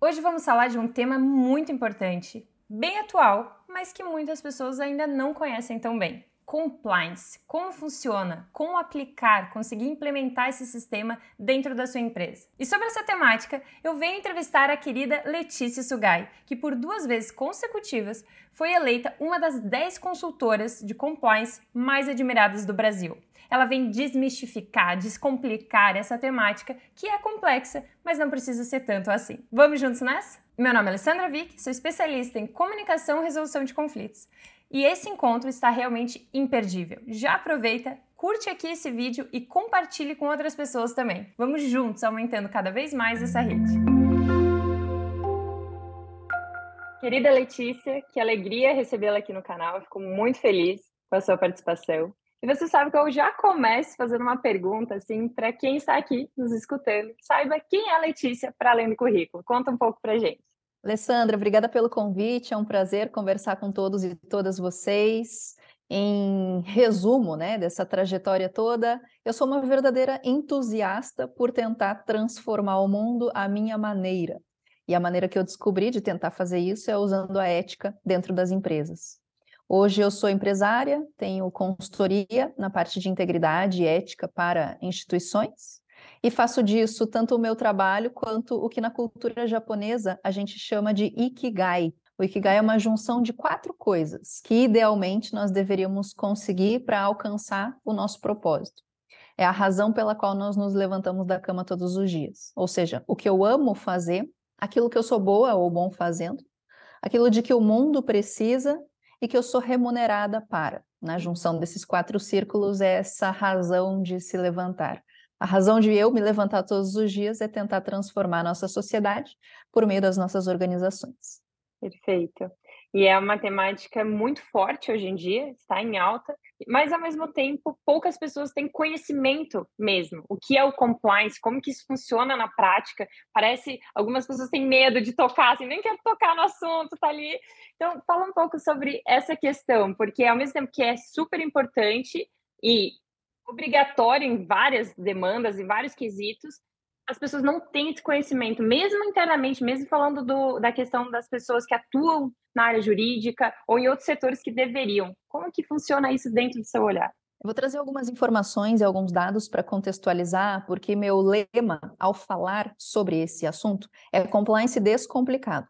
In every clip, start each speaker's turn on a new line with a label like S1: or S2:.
S1: Hoje vamos falar de um tema muito importante, bem atual, mas que muitas pessoas ainda não conhecem tão bem. Compliance, como funciona, como aplicar, conseguir implementar esse sistema dentro da sua empresa. E sobre essa temática, eu venho entrevistar a querida Letícia Sugai, que por duas vezes consecutivas foi eleita uma das 10 consultoras de compliance mais admiradas do Brasil. Ela vem desmistificar, descomplicar essa temática que é complexa, mas não precisa ser tanto assim. Vamos juntos nessa? Meu nome é Alessandra Vick, sou especialista em comunicação e resolução de conflitos. E esse encontro está realmente imperdível. Já aproveita, curte aqui esse vídeo e compartilhe com outras pessoas também. Vamos juntos aumentando cada vez mais essa rede. Querida Letícia, que alegria recebê-la aqui no canal. fico muito feliz com a sua participação. E você sabe que eu já começo fazendo uma pergunta assim para quem está aqui nos escutando. Saiba quem é a Letícia para além do currículo. Conta um pouco para gente.
S2: Alessandra, obrigada pelo convite. É um prazer conversar com todos e todas vocês. Em resumo, né, dessa trajetória toda, eu sou uma verdadeira entusiasta por tentar transformar o mundo à minha maneira. E a maneira que eu descobri de tentar fazer isso é usando a ética dentro das empresas. Hoje eu sou empresária, tenho consultoria na parte de integridade e ética para instituições e faço disso tanto o meu trabalho quanto o que na cultura japonesa a gente chama de ikigai. O ikigai é uma junção de quatro coisas que idealmente nós deveríamos conseguir para alcançar o nosso propósito. É a razão pela qual nós nos levantamos da cama todos os dias. Ou seja, o que eu amo fazer, aquilo que eu sou boa ou bom fazendo, aquilo de que o mundo precisa e que eu sou remunerada para. Na junção desses quatro círculos é essa razão de se levantar. A razão de eu me levantar todos os dias é tentar transformar a nossa sociedade por meio das nossas organizações.
S1: Perfeito. E é uma temática muito forte hoje em dia, está em alta, mas ao mesmo tempo poucas pessoas têm conhecimento mesmo. O que é o compliance, como que isso funciona na prática? Parece algumas pessoas têm medo de tocar, assim, nem quer tocar no assunto, tá ali. Então, fala um pouco sobre essa questão, porque ao mesmo tempo que é super importante e obrigatório em várias demandas, em vários quesitos, as pessoas não têm esse conhecimento, mesmo internamente, mesmo falando do, da questão das pessoas que atuam na área jurídica ou em outros setores que deveriam. Como que funciona isso dentro do seu olhar?
S2: Eu vou trazer algumas informações e alguns dados para contextualizar, porque meu lema ao falar sobre esse assunto é compliance descomplicado.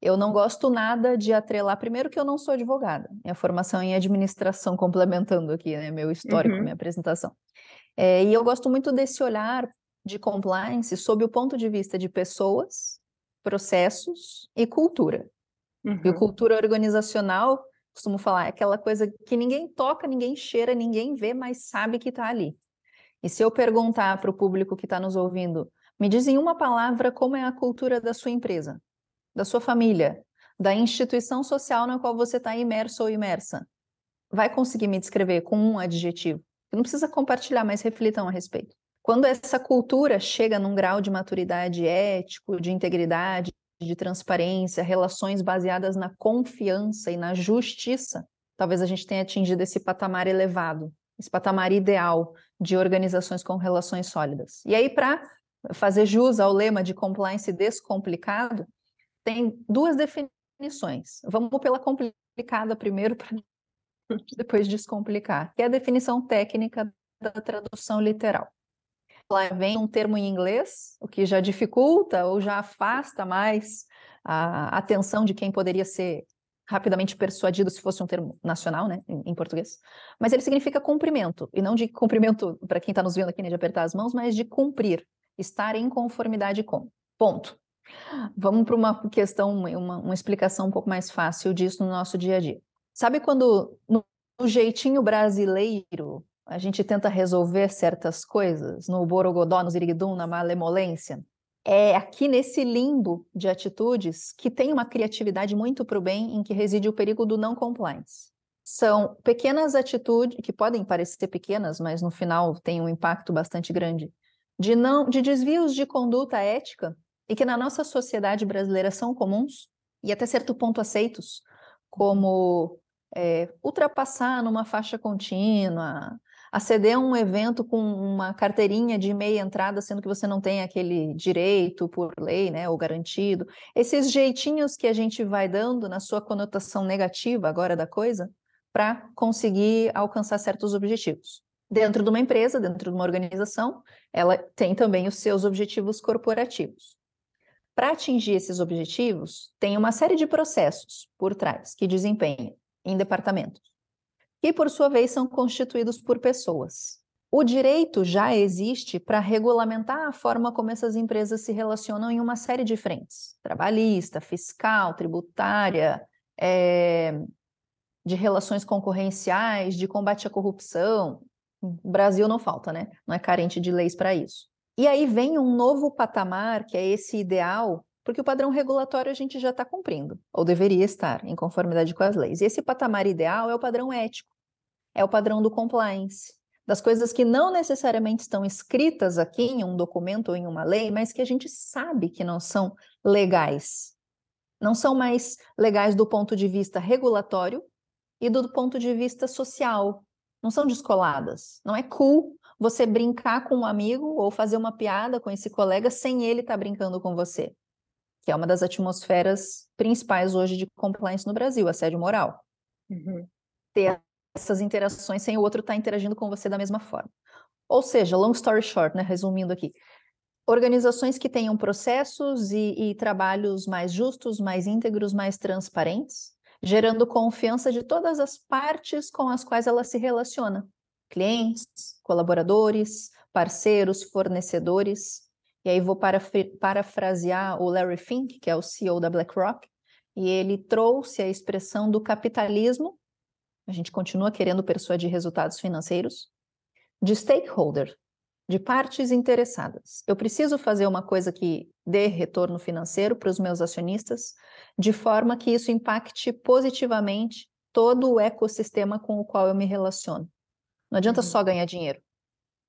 S2: Eu não gosto nada de atrelar, primeiro que eu não sou advogada, minha formação em administração, complementando aqui, né, meu histórico, uhum. minha apresentação. É, e eu gosto muito desse olhar de compliance sob o ponto de vista de pessoas, processos e cultura. Uhum. E cultura organizacional, costumo falar, é aquela coisa que ninguém toca, ninguém cheira, ninguém vê, mas sabe que está ali. E se eu perguntar para o público que está nos ouvindo, me dizem uma palavra como é a cultura da sua empresa da sua família, da instituição social na qual você está imerso ou imersa. Vai conseguir me descrever com um adjetivo. Não precisa compartilhar, mas reflitam a respeito. Quando essa cultura chega num grau de maturidade ético, de integridade, de transparência, relações baseadas na confiança e na justiça, talvez a gente tenha atingido esse patamar elevado, esse patamar ideal de organizações com relações sólidas. E aí, para fazer jus ao lema de compliance descomplicado, tem duas definições. Vamos pela complicada primeiro, para depois descomplicar, que é a definição técnica da tradução literal. Lá vem um termo em inglês, o que já dificulta ou já afasta mais a atenção de quem poderia ser rapidamente persuadido se fosse um termo nacional, né, em, português. Mas ele significa cumprimento, e não de cumprimento para quem está nos vendo aqui, né, de apertar as mãos, mas de cumprir, estar em conformidade com. Ponto. Vamos para uma questão, uma, uma, explicação um pouco mais fácil disso no nosso dia a dia. Sabe quando, no jeitinho brasileiro, a gente tenta resolver certas coisas, no borogodó, no ziriguidum, na malemolência? É aqui nesse limbo de atitudes que tem uma criatividade muito para o bem, em que reside o perigo do não compliance. São pequenas atitudes, que podem parecer pequenas, mas no final tem um impacto bastante grande, de, não, de desvios de conduta ética e que na nossa sociedade brasileira são comuns e até certo ponto aceitos, como é, ultrapassar numa faixa contínua, aceder a um evento com uma carteirinha de meia entrada, sendo que você não tem aquele direito por lei, né, ou garantido. Esses jeitinhos que a gente vai dando na sua conotação negativa agora da coisa, para conseguir alcançar certos objetivos. Dentro de uma empresa, dentro de uma organização, ela tem também os seus objetivos corporativos. Para atingir esses objetivos, tem uma série de processos por trás que desempenha em departamentos que por sua vez são constituídos por pessoas. O direito já existe para regulamentar a forma como essas empresas se relacionam em uma série de frentes: trabalhista, fiscal, tributária, é, de relações concorrenciais, de combate à corrupção. O Brasil não falta, né? Não é carente de leis para isso. E aí vem um novo patamar, que é esse ideal, porque o padrão regulatório a gente já está cumprindo, ou deveria estar, em conformidade com as leis. E esse patamar ideal é o padrão ético, é o padrão do compliance, das coisas que não necessariamente estão escritas aqui em um documento ou em uma lei, mas que a gente sabe que não são legais. Não são mais legais do ponto de vista regulatório e do ponto de vista social. Não são descoladas. Não é cool você brincar com um amigo ou fazer uma piada com esse colega sem ele estar tá brincando com você que é uma das atmosferas principais hoje de compliance no Brasil, assédio moral. Uhum. Ter essas interações sem o outro estar tá interagindo com você da mesma forma. Ou seja, long story short, né, resumindo aqui, organizações que tenham processos e, e trabalhos mais justos, mais íntegros, mais transparentes, gerando confiança de todas as partes com as quais ela se relaciona. Clientes, colaboradores, parceiros, fornecedores, e aí vou parafrasear o Larry Fink, que é o CEO da BlackRock, e ele trouxe a expressão do capitalismo, a gente continua querendo persuadir resultados financeiros, de stakeholder, de partes interessadas. Eu preciso fazer uma coisa que dê retorno financeiro para os meus acionistas, de forma que isso impacte positivamente todo o ecossistema com o qual eu me relaciono. Não adianta uhum. só ganhar dinheiro.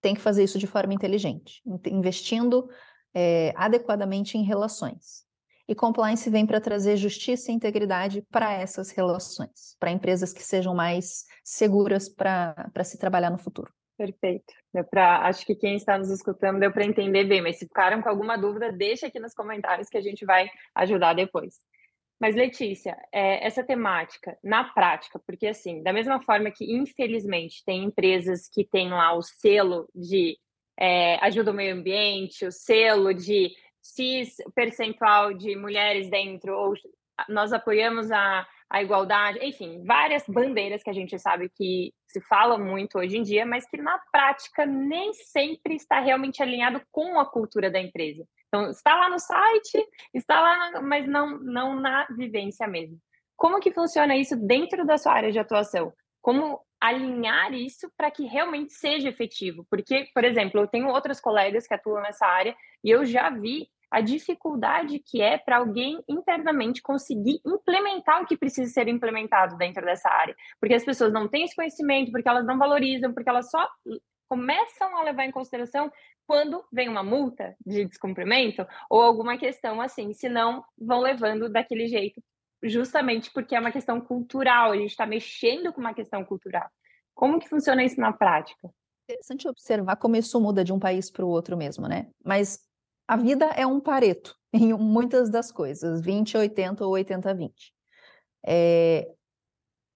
S2: Tem que fazer isso de forma inteligente, investindo é, adequadamente em relações. E compliance vem para trazer justiça e integridade para essas relações, para empresas que sejam mais seguras para se trabalhar no futuro.
S1: Perfeito. Deu pra, acho que quem está nos escutando deu para entender bem, mas se ficaram com alguma dúvida, deixa aqui nos comentários que a gente vai ajudar depois. Mas, Letícia, é, essa temática, na prática, porque assim, da mesma forma que, infelizmente, tem empresas que têm lá o selo de é, ajuda o meio ambiente, o selo de X percentual de mulheres dentro, ou nós apoiamos a, a igualdade, enfim, várias bandeiras que a gente sabe que se fala muito hoje em dia, mas que na prática nem sempre está realmente alinhado com a cultura da empresa. Então, está lá no site, está lá, mas não, não na vivência mesmo. Como que funciona isso dentro da sua área de atuação? Como alinhar isso para que realmente seja efetivo. Porque, por exemplo, eu tenho outras colegas que atuam nessa área e eu já vi a dificuldade que é para alguém internamente conseguir implementar o que precisa ser implementado dentro dessa área. Porque as pessoas não têm esse conhecimento, porque elas não valorizam, porque elas só começam a levar em consideração quando vem uma multa de descumprimento ou alguma questão assim, senão vão levando daquele jeito justamente porque é uma questão cultural, a gente está mexendo com uma questão cultural. Como que funciona isso na prática?
S2: Interessante observar como isso muda de um país para o outro mesmo, né? Mas a vida é um pareto em muitas das coisas, 20, 80 ou 80, 20. É,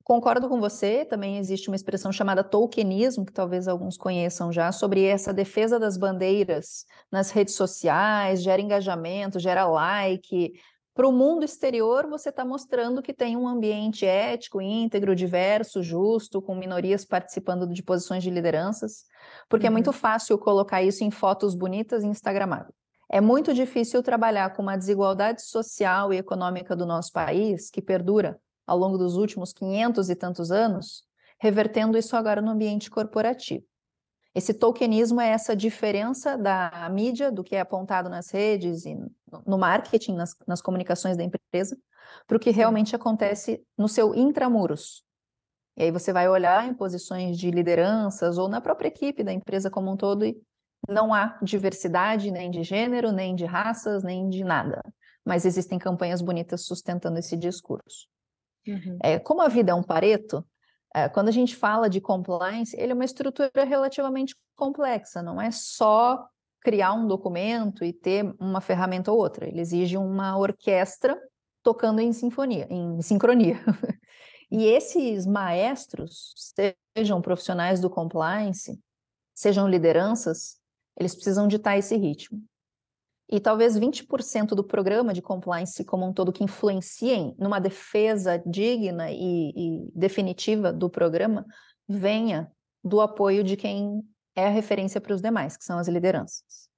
S2: concordo com você, também existe uma expressão chamada tokenismo, que talvez alguns conheçam já, sobre essa defesa das bandeiras nas redes sociais, gera engajamento, gera like, para o mundo exterior, você está mostrando que tem um ambiente ético, íntegro, diverso, justo, com minorias participando de posições de lideranças, porque uhum. é muito uhum. fácil colocar isso em fotos bonitas e instagramáveis. É muito difícil trabalhar com uma desigualdade social e econômica do nosso país, que perdura ao longo dos últimos 500 e tantos anos, revertendo isso agora no ambiente corporativo. Esse tokenismo é essa diferença da mídia, do que é apontado nas redes e no marketing, nas, nas comunicações da empresa, para o que realmente acontece no seu intramuros. E aí você vai olhar em posições de lideranças ou na própria equipe da empresa como um todo e não há diversidade nem de gênero, nem de raças, nem de nada. Mas existem campanhas bonitas sustentando esse discurso. Uhum. É, como a vida é um pareto, É, quando a gente fala de compliance, ele é uma estrutura relativamente complexa, não é só criar um documento e ter uma ferramenta ou outra. Ele exige uma orquestra tocando em sinfonia, em sincronia. e esses maestros, sejam profissionais do compliance, sejam lideranças, eles precisam ditar esse ritmo. E talvez 20% do programa de compliance como um todo que influenciem numa defesa digna e, e definitiva do programa venha do apoio de quem é a referência para os demais, que são as lideranças.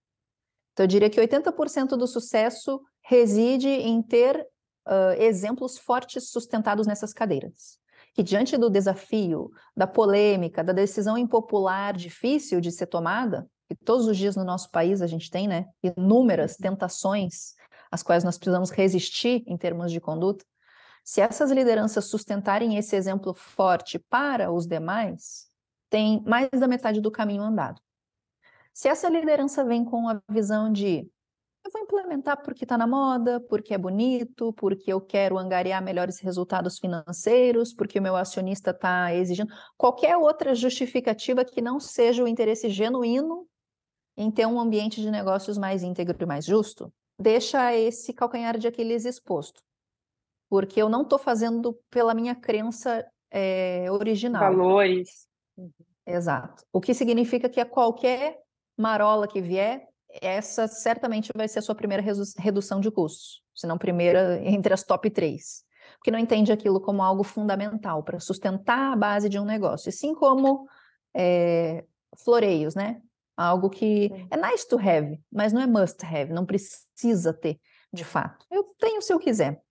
S2: Então, eu diria que 80% do sucesso reside em ter uh, exemplos fortes sustentados nessas cadeiras. Que diante do desafio, da polêmica, da decisão impopular difícil de ser tomada, que todos os dias no nosso país a gente tem, né, inúmeras tentações às quais nós precisamos resistir em termos de conduta, se essas lideranças sustentarem esse exemplo forte para os demais, tem mais da metade do caminho andado. Se essa liderança vem com a visão de eu vou implementar porque está na moda, porque é bonito, porque eu quero angariar melhores resultados financeiros, porque o meu acionista está exigindo, qualquer outra justificativa que não seja o interesse genuíno em ter um ambiente de negócios mais íntegro e mais justo, deixa esse calcanhar de Aquiles exposto. Porque eu não estou fazendo pela minha crença é, original.
S1: Valores.
S2: Exato. O que significa que a qualquer marola que vier, essa certamente vai ser a sua primeira redução de custos, se não primeira entre as top três. Porque não entende aquilo como algo fundamental para sustentar a base de um negócio, e sim como é, floreios, né? Algo que é nice to have, mas não é must have, não precisa ter, de fato. Eu tenho se eu quiser.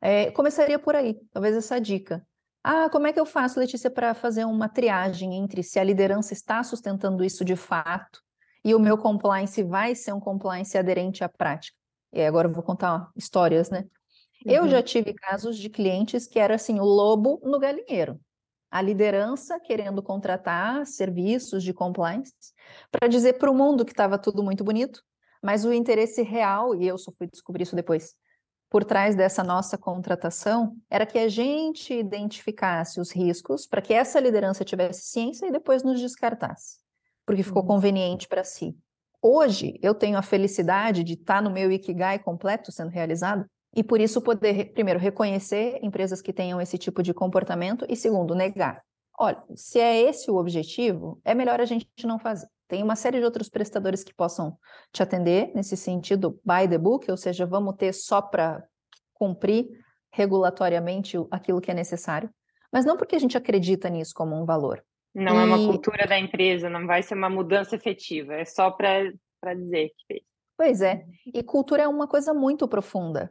S2: É, começaria por aí, talvez essa dica. Ah, como é que eu faço, Letícia, para fazer uma triagem entre se a liderança está sustentando isso de fato e o meu compliance vai ser um compliance aderente à prática? E agora eu vou contar histórias, né? Uhum. Eu já tive casos de clientes que era assim, o lobo no galinheiro a liderança querendo contratar serviços de compliance para dizer para o mundo que estava tudo muito bonito, mas o interesse real, e eu só fui descobrir isso depois, por trás dessa nossa contratação, era que a gente identificasse os riscos para que essa liderança tivesse ciência e depois nos descartasse, porque ficou uhum. conveniente para si. Hoje, eu tenho a felicidade de estar tá no meu Ikigai completo sendo realizado, e por isso poder, primeiro, reconhecer empresas que tenham esse tipo de comportamento e, segundo, negar. Olha, se é esse o objetivo, é melhor a gente não fazer. Tem uma série de outros prestadores que possam te atender nesse sentido, by the book, ou seja, vamos ter só para cumprir regulatoriamente aquilo que é necessário, mas não porque a gente acredita nisso como um valor.
S1: Não e... é uma cultura da empresa, não vai ser uma mudança efetiva, é só para dizer que fez.
S2: Pois é, e cultura é uma coisa muito profunda.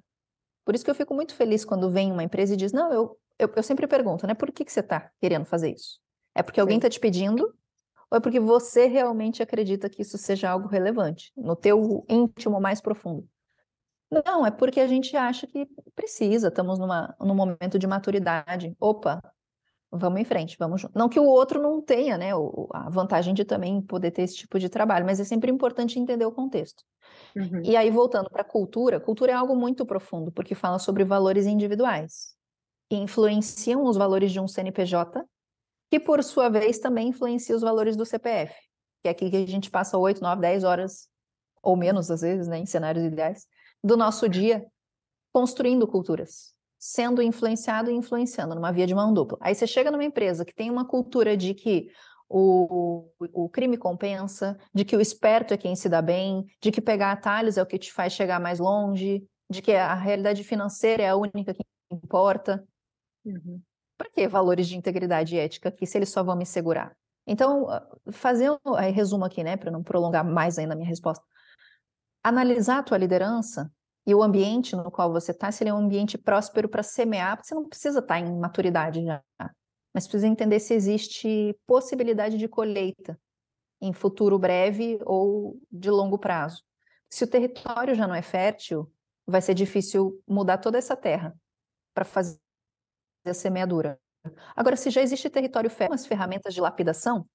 S2: Por isso que eu fico muito feliz quando vem uma empresa e diz: Não, eu, eu, eu sempre pergunto, né? Por que, que você está querendo fazer isso? É porque alguém está te pedindo? Ou é porque você realmente acredita que isso seja algo relevante, no teu íntimo mais profundo? Não, é porque a gente acha que precisa, estamos numa, num momento de maturidade. Opa, vamos em frente, vamos junto. Não que o outro não tenha, né, a vantagem de também poder ter esse tipo de trabalho, mas é sempre importante entender o contexto. Uhum. E aí, voltando para a cultura, cultura é algo muito profundo, porque fala sobre valores individuais, que influenciam os valores de um CNPJ, que por sua vez também influencia os valores do CPF, que é aqui que a gente passa 8, 9, 10 horas, ou menos às vezes, né, em cenários ideais, do nosso dia construindo culturas sendo influenciado e influenciando numa via de mão dupla. Aí você chega numa empresa que tem uma cultura de que o, o, crime compensa, de que o esperto é quem se dá bem, de que pegar atalhos é o que te faz chegar mais longe, de que a realidade financeira é a única que importa. Uhum. Para que valores de integridade e ética aqui, se eles só vão me segurar? Então, fazendo, aí resumo aqui, né, para não prolongar mais ainda a minha resposta. Analisar a tua liderança e o ambiente no qual você está, se ele é um ambiente próspero para semear, porque você não precisa estar tá em maturidade já, mas precisa entender se existe possibilidade de colheita em futuro breve ou de longo prazo. Se o território já não é fértil, vai ser difícil mudar toda essa terra para fazer a semeadura. Agora, se já existe território fértil, as ferramentas de lapidação,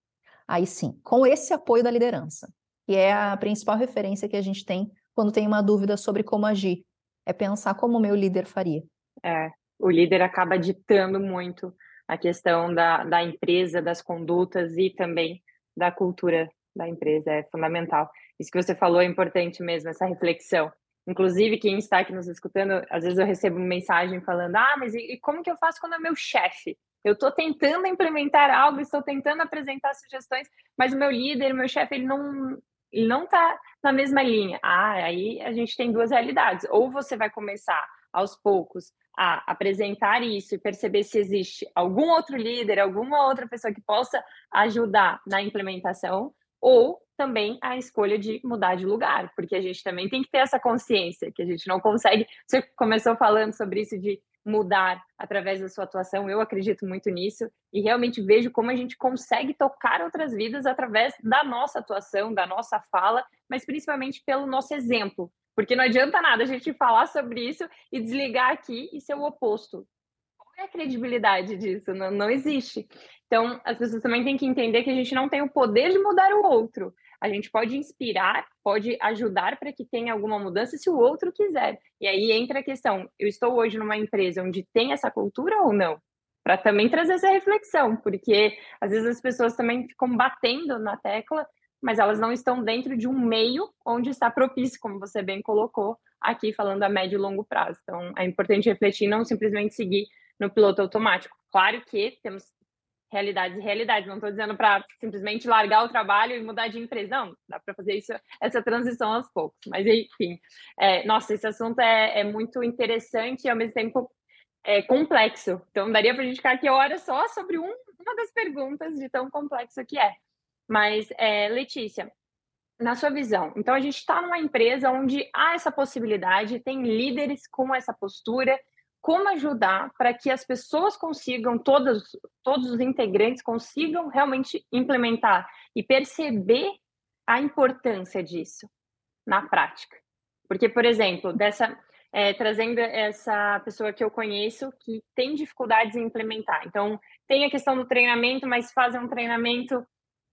S2: aí sim, com esse apoio da liderança, que é a principal referência que a gente tem quando tem uma dúvida sobre como agir. É pensar como o meu líder faria.
S1: É, o líder acaba ditando muito a questão da, da empresa, das condutas e também da cultura da empresa é fundamental. Isso que você falou é importante mesmo, essa reflexão. Inclusive, quem está aqui nos escutando, às vezes eu recebo uma mensagem falando: Ah, mas e, como que eu faço quando é meu chefe? Eu estou tentando implementar algo, estou tentando apresentar sugestões, mas o meu líder, o meu chefe, ele não ele não está na mesma linha. Ah, aí a gente tem duas realidades. Ou você vai começar aos poucos a apresentar isso e perceber se existe algum outro líder, alguma outra pessoa que possa ajudar na implementação, ou também a escolha de mudar de lugar, porque a gente também tem que ter essa consciência que a gente não consegue. Você começou falando sobre isso de mudar através da sua atuação, eu acredito muito nisso e realmente vejo como a gente consegue tocar outras vidas através da nossa atuação, da nossa fala, mas principalmente pelo nosso exemplo, porque não adianta nada a gente falar sobre isso e desligar aqui e ser o oposto. Qual é a credibilidade disso? Não, não existe. Então, as pessoas também têm que entender que a gente não tem o poder de mudar o outro. A gente pode inspirar, pode ajudar para que tenha alguma mudança se o outro quiser. E aí entra a questão: eu estou hoje numa empresa onde tem essa cultura ou não? Para também trazer essa reflexão, porque às vezes as pessoas também ficam batendo na tecla mas elas não estão dentro de um meio onde está propício, como você bem colocou aqui, falando a médio e longo prazo. Então, é importante refletir não simplesmente seguir no piloto automático. Claro que temos realidades e realidades, não estou dizendo para simplesmente largar o trabalho e mudar de empresa, não, dá para fazer isso, essa transição aos poucos. Mas, enfim, é, nossa, esse assunto é, é muito interessante e, ao mesmo tempo, é complexo. Então, daria para a gente ficar aqui horas só sobre um, uma das perguntas de tão complexo que é. Mas, é, Letícia, na sua visão, então a gente está numa empresa onde há essa possibilidade, tem líderes com essa postura, como ajudar para que as pessoas consigam, todos, todos os integrantes consigam realmente implementar e perceber a importância disso na prática. Porque, por exemplo, dessa é, trazendo essa pessoa que eu conheço que tem dificuldades em implementar. Então, tem a questão do treinamento, mas fazem um treinamento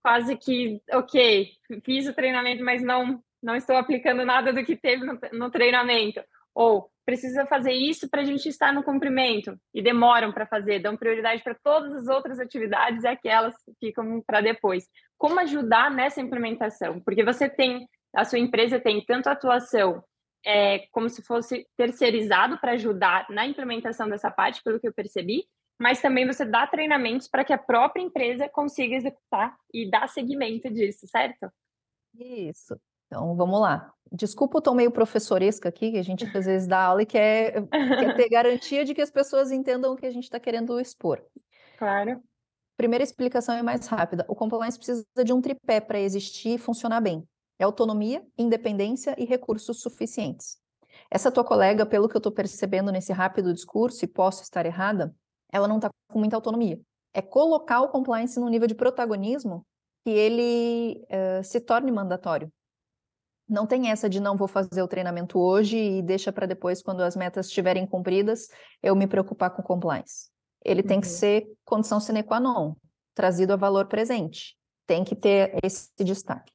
S1: quase que, ok, fiz o treinamento, mas não, não estou aplicando nada do que teve no, no treinamento. Ou precisa fazer isso para a gente estar no cumprimento e demoram para fazer, dão prioridade para todas as outras atividades e aquelas ficam para depois. Como ajudar nessa implementação? Porque você tem, a sua empresa tem tanto atuação é, como se fosse terceirizado para ajudar na implementação dessa parte, pelo que eu percebi, mas também você dá treinamentos para que a própria empresa consiga executar e dar seguimento disso, certo?
S2: Isso. Então, vamos lá. Desculpa o tom meio professoresco aqui, que a gente às vezes dá aula e quer, quer ter garantia de que as pessoas entendam o que a gente está querendo expor.
S1: Claro.
S2: Primeira explicação é mais rápida. O compliance precisa de um tripé para existir e funcionar bem. É autonomia, independência e recursos suficientes. Essa tua colega, pelo que eu estou percebendo nesse rápido discurso, e posso estar errada, ela não está com muita autonomia. É colocar o compliance no nível de protagonismo que ele uh, se torne mandatório. Não tem essa de não vou fazer o treinamento hoje e deixa para depois, quando as metas estiverem cumpridas, eu me preocupar com compliance. Ele uhum. tem que uhum. ser condição sine qua non, trazido a valor presente. Tem que ter esse destaque.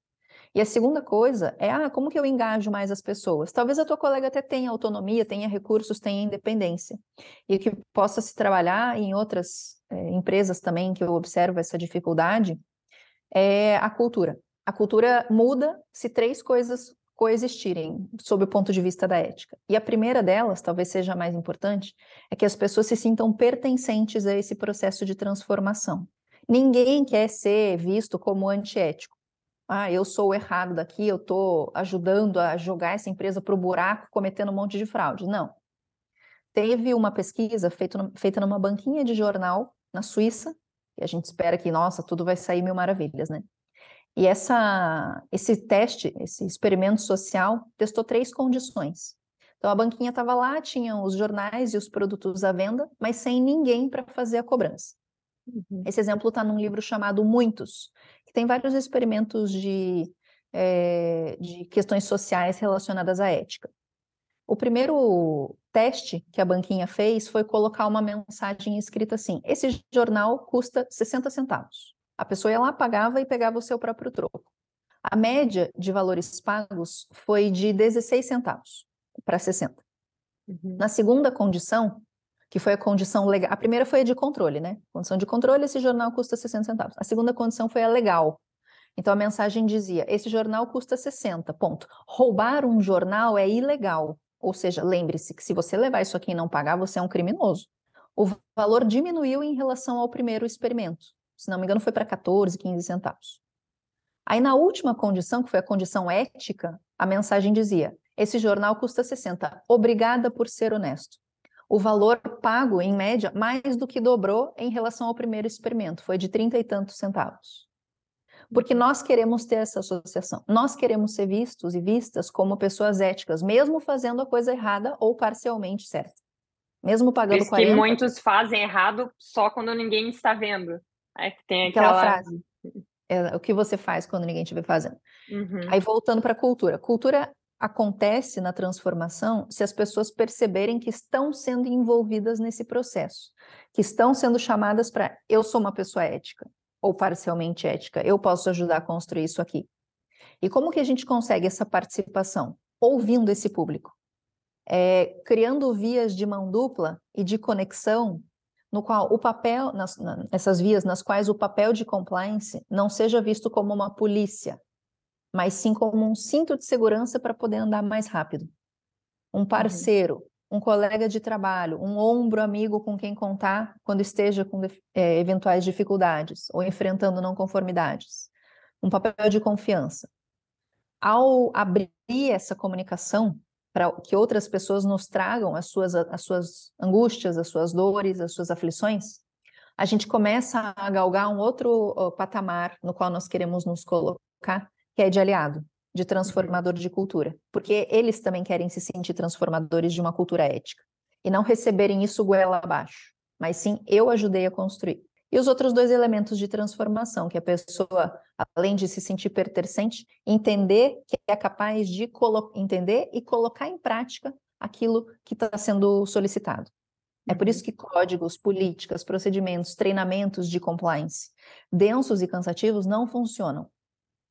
S2: E a segunda coisa é, ah, como que eu engajo mais as pessoas? Talvez a tua colega até tenha autonomia, tenha recursos, tenha independência. E que possa se trabalhar em outras é, empresas também, que eu observo essa dificuldade, é a cultura. A cultura muda se três coisas coexistirem sob o ponto de vista da ética. E a primeira delas, talvez seja a mais importante, é que as pessoas se sintam pertencentes a esse processo de transformação. Ninguém quer ser visto como antiético ah, eu sou o errado daqui, eu estou ajudando a jogar essa empresa para o buraco, cometendo um monte de fraude. Não. Teve uma pesquisa feita, feita numa banquinha de jornal na Suíça, e a gente espera que, nossa, tudo vai sair mil maravilhas, né? E essa, esse teste, esse experimento social, testou três condições. Então, a banquinha estava lá, tinha os jornais e os produtos à venda, mas sem ninguém para fazer a cobrança. Uhum. Esse exemplo está num livro chamado Muitos, tem vários experimentos de, é, de questões sociais relacionadas à ética. O primeiro teste que a banquinha fez foi colocar uma mensagem escrita assim: esse jornal custa 60 centavos. A pessoa ia lá, pagava e pegava o seu próprio troco. A média de valores pagos foi de 16 centavos para 60. Uhum. Na segunda condição, que foi a condição legal. A primeira foi a de controle, né? Condição de controle, esse jornal custa 60 centavos. A segunda condição foi a legal. Então a mensagem dizia: esse jornal custa 60, ponto. Roubar um jornal é ilegal. Ou seja, lembre-se que se você levar isso aqui e não pagar, você é um criminoso. O valor diminuiu em relação ao primeiro experimento. Se não me engano, foi para 14, 15 centavos. Aí, na última condição, que foi a condição ética, a mensagem dizia: esse jornal custa 60. Obrigada por ser honesto. O valor pago, em média, mais do que dobrou em relação ao primeiro experimento, foi de 30 e tantos centavos. Porque nós queremos ter essa associação. Nós queremos ser vistos e vistas como pessoas éticas, mesmo fazendo a coisa errada ou parcialmente certa. Mesmo pagando Por 40...
S1: que muitos fazem errado só quando ninguém está vendo. É que tem aquela,
S2: aquela frase. É, o que você faz quando ninguém estiver fazendo. Uhum. Aí voltando para a cultura. Cultura acontece na transformação se as pessoas perceberem que estão sendo envolvidas nesse processo, que estão sendo chamadas para eu sou uma pessoa ética ou parcialmente ética, eu posso ajudar a construir isso aqui. E como que a gente consegue essa participação? Ouvindo esse público, é, criando vias de mão dupla e de conexão no qual o papel, nas, essas vias nas quais o papel de compliance não seja visto como uma polícia, mas sim como um cinto de segurança para poder andar mais rápido. Um uhum. parceiro, uhum. um colega de trabalho, um ombro amigo com quem contar quando esteja com é, eventuais dificuldades ou enfrentando não conformidades. Um papel de confiança. Ao abrir essa comunicação, para que outras pessoas nos tragam as suas, as suas angústias, as suas dores, as suas aflições, a gente começa a galgar um outro patamar no qual nós queremos nos colocar, que é de aliado, de transformador de cultura, porque eles também querem se sentir transformadores de uma cultura ética. E não receberem isso goela abaixo, mas sim eu ajudei a construir. E os outros dois elementos de transformação, que a pessoa, além de se sentir pertencente, entender que é capaz de entender e colocar em prática aquilo que está sendo solicitado. É por isso uhum. que códigos, políticas, procedimentos, treinamentos de compliance densos e cansativos não funcionam,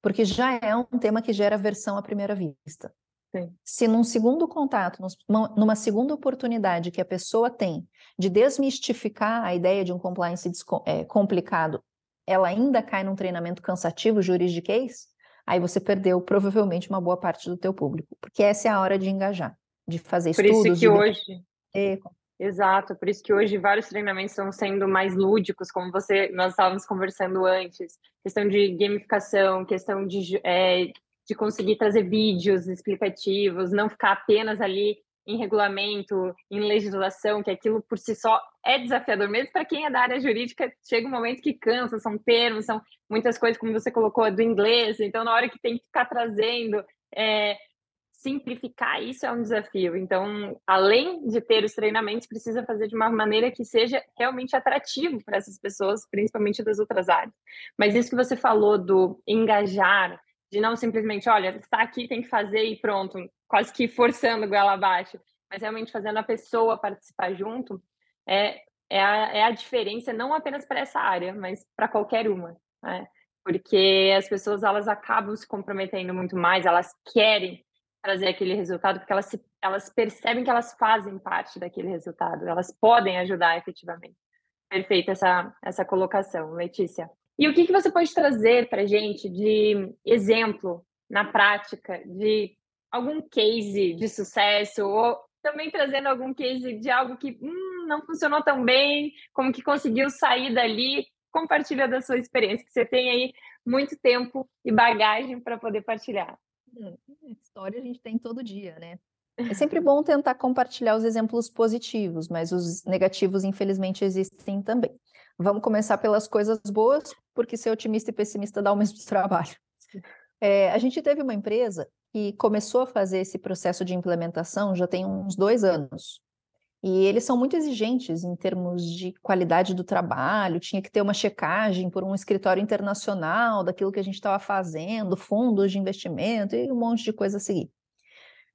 S2: porque já é um tema que gera aversão à primeira vista. Sim. Se num segundo contato, numa segunda oportunidade que a pessoa tem de desmistificar a ideia de um compliance é, complicado, ela ainda cai num treinamento cansativo juridiquês, aí você perdeu provavelmente uma boa parte do teu público, porque essa é a hora de engajar, de fazer por estudos.
S1: Por isso que hoje... Exato, por isso que hoje vários treinamentos estão sendo mais lúdicos, como você nós estávamos conversando antes, questão de gamificação, questão de é, de conseguir trazer vídeos explicativos, não ficar apenas ali em regulamento, em legislação, que aquilo por si só é desafiador, mesmo para quem é da área jurídica, chega um momento que cansa, são termos, são muitas coisas, como você colocou, do inglês, então na hora que tem que ficar trazendo, é, simplificar isso é um desafio. Então, além de ter os treinamentos, precisa fazer de uma maneira que seja realmente atrativo para essas pessoas, principalmente das outras áreas. Mas isso que você falou do engajar, de não simplesmente, olha, está aqui, tem que fazer e pronto, quase que forçando goela abaixo, mas realmente fazendo a pessoa participar junto, é, é, a, é a diferença não apenas para essa área, mas para qualquer uma, né? Porque as pessoas, elas acabam se comprometendo muito mais, elas querem trazer aquele resultado, porque elas, se, elas percebem que elas fazem parte daquele resultado, elas podem ajudar efetivamente. Perfeita essa, essa colocação, Letícia. E o que, que você pode trazer para a gente de exemplo na prática de algum case de sucesso ou também trazendo algum case de algo que hum, não funcionou tão bem, como que conseguiu sair dali, compartilha da sua experiência, que você tem aí muito tempo e bagagem para poder partilhar.
S2: Hum, história a gente tem todo dia, né? É sempre bom tentar compartilhar os exemplos positivos, mas os negativos, infelizmente, existem também. Vamos começar pelas coisas boas, porque ser otimista e pessimista dá o mesmo trabalho. É, a gente teve uma empresa que começou a fazer esse processo de implementação já tem uns dois anos. E eles são muito exigentes em termos de qualidade do trabalho, tinha que ter uma checagem por um escritório internacional daquilo que a gente estava fazendo, fundos de investimento e um monte de coisa a seguir.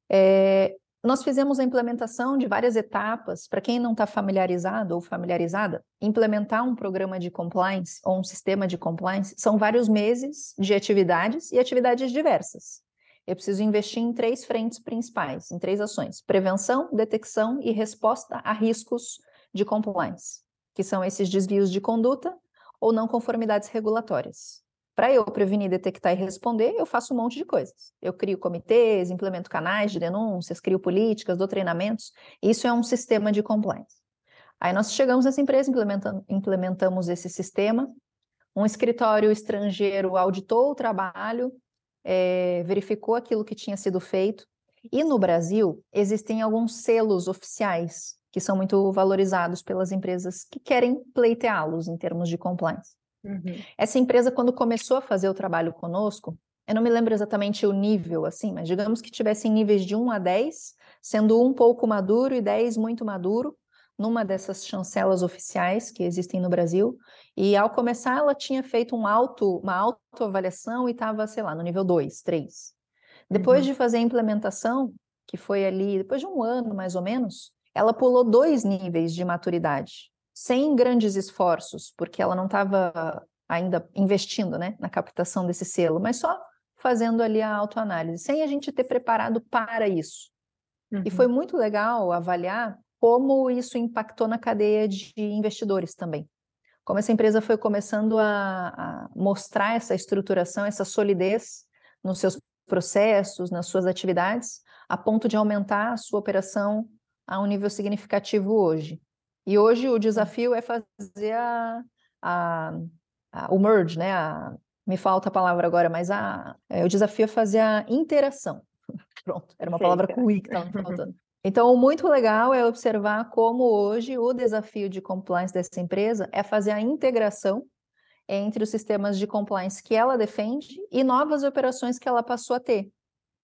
S2: É, nós fizemos a implementação de várias etapas. Para quem não está familiarizado ou familiarizada, implementar um programa de compliance ou um sistema de compliance são vários meses de atividades e atividades diversas. Eu preciso investir em três frentes principais, em três ações: prevenção, detecção e resposta a riscos de compliance, que são esses desvios de conduta ou não conformidades regulatórias. Para eu prevenir, detectar e responder, eu faço um monte de coisas. Eu crio comitês, implemento canais de denúncias, crio políticas, dou treinamentos. Isso é um sistema de compliance. Aí nós chegamos nessa empresa, implementamos esse sistema. Um escritório estrangeiro auditou o trabalho, é, verificou aquilo que tinha sido feito. E no Brasil, existem alguns selos oficiais que são muito valorizados pelas empresas que querem pleiteá-los em termos de compliance. Uhum. Essa empresa, quando começou a fazer o trabalho conosco, eu não me lembro exatamente o nível, assim, mas digamos que tivessem níveis de 1 a 10, sendo um pouco maduro e 10 muito maduro, numa dessas chancelas oficiais que existem no Brasil. E ao começar, ela tinha feito um auto, uma autoavaliação e estava, sei lá, no nível 2, 3. Depois uhum. de fazer a implementação, que foi ali, depois de um ano mais ou menos, ela pulou dois níveis de maturidade sem grandes esforços, porque ela não estava ainda investindo né, na captação desse selo, mas só fazendo ali a autoanálise, sem a gente ter preparado para isso. Uhum. E foi muito legal avaliar como isso impactou na cadeia de investidores também. Como essa empresa foi começando a, a mostrar essa estruturação, essa solidez nos seus processos, nas suas atividades, a ponto de aumentar a sua operação a um nível significativo hoje. E hoje o desafio é fazer a, a, a o merge, né? A, me falta a palavra agora, mas a, é, o desafio é fazer a interação. Pronto, era uma palavra com I que estava faltando. Então, muito legal é observar como hoje o desafio de compliance dessa empresa é fazer a integração entre os sistemas de compliance que ela defende e novas operações que ela passou a ter,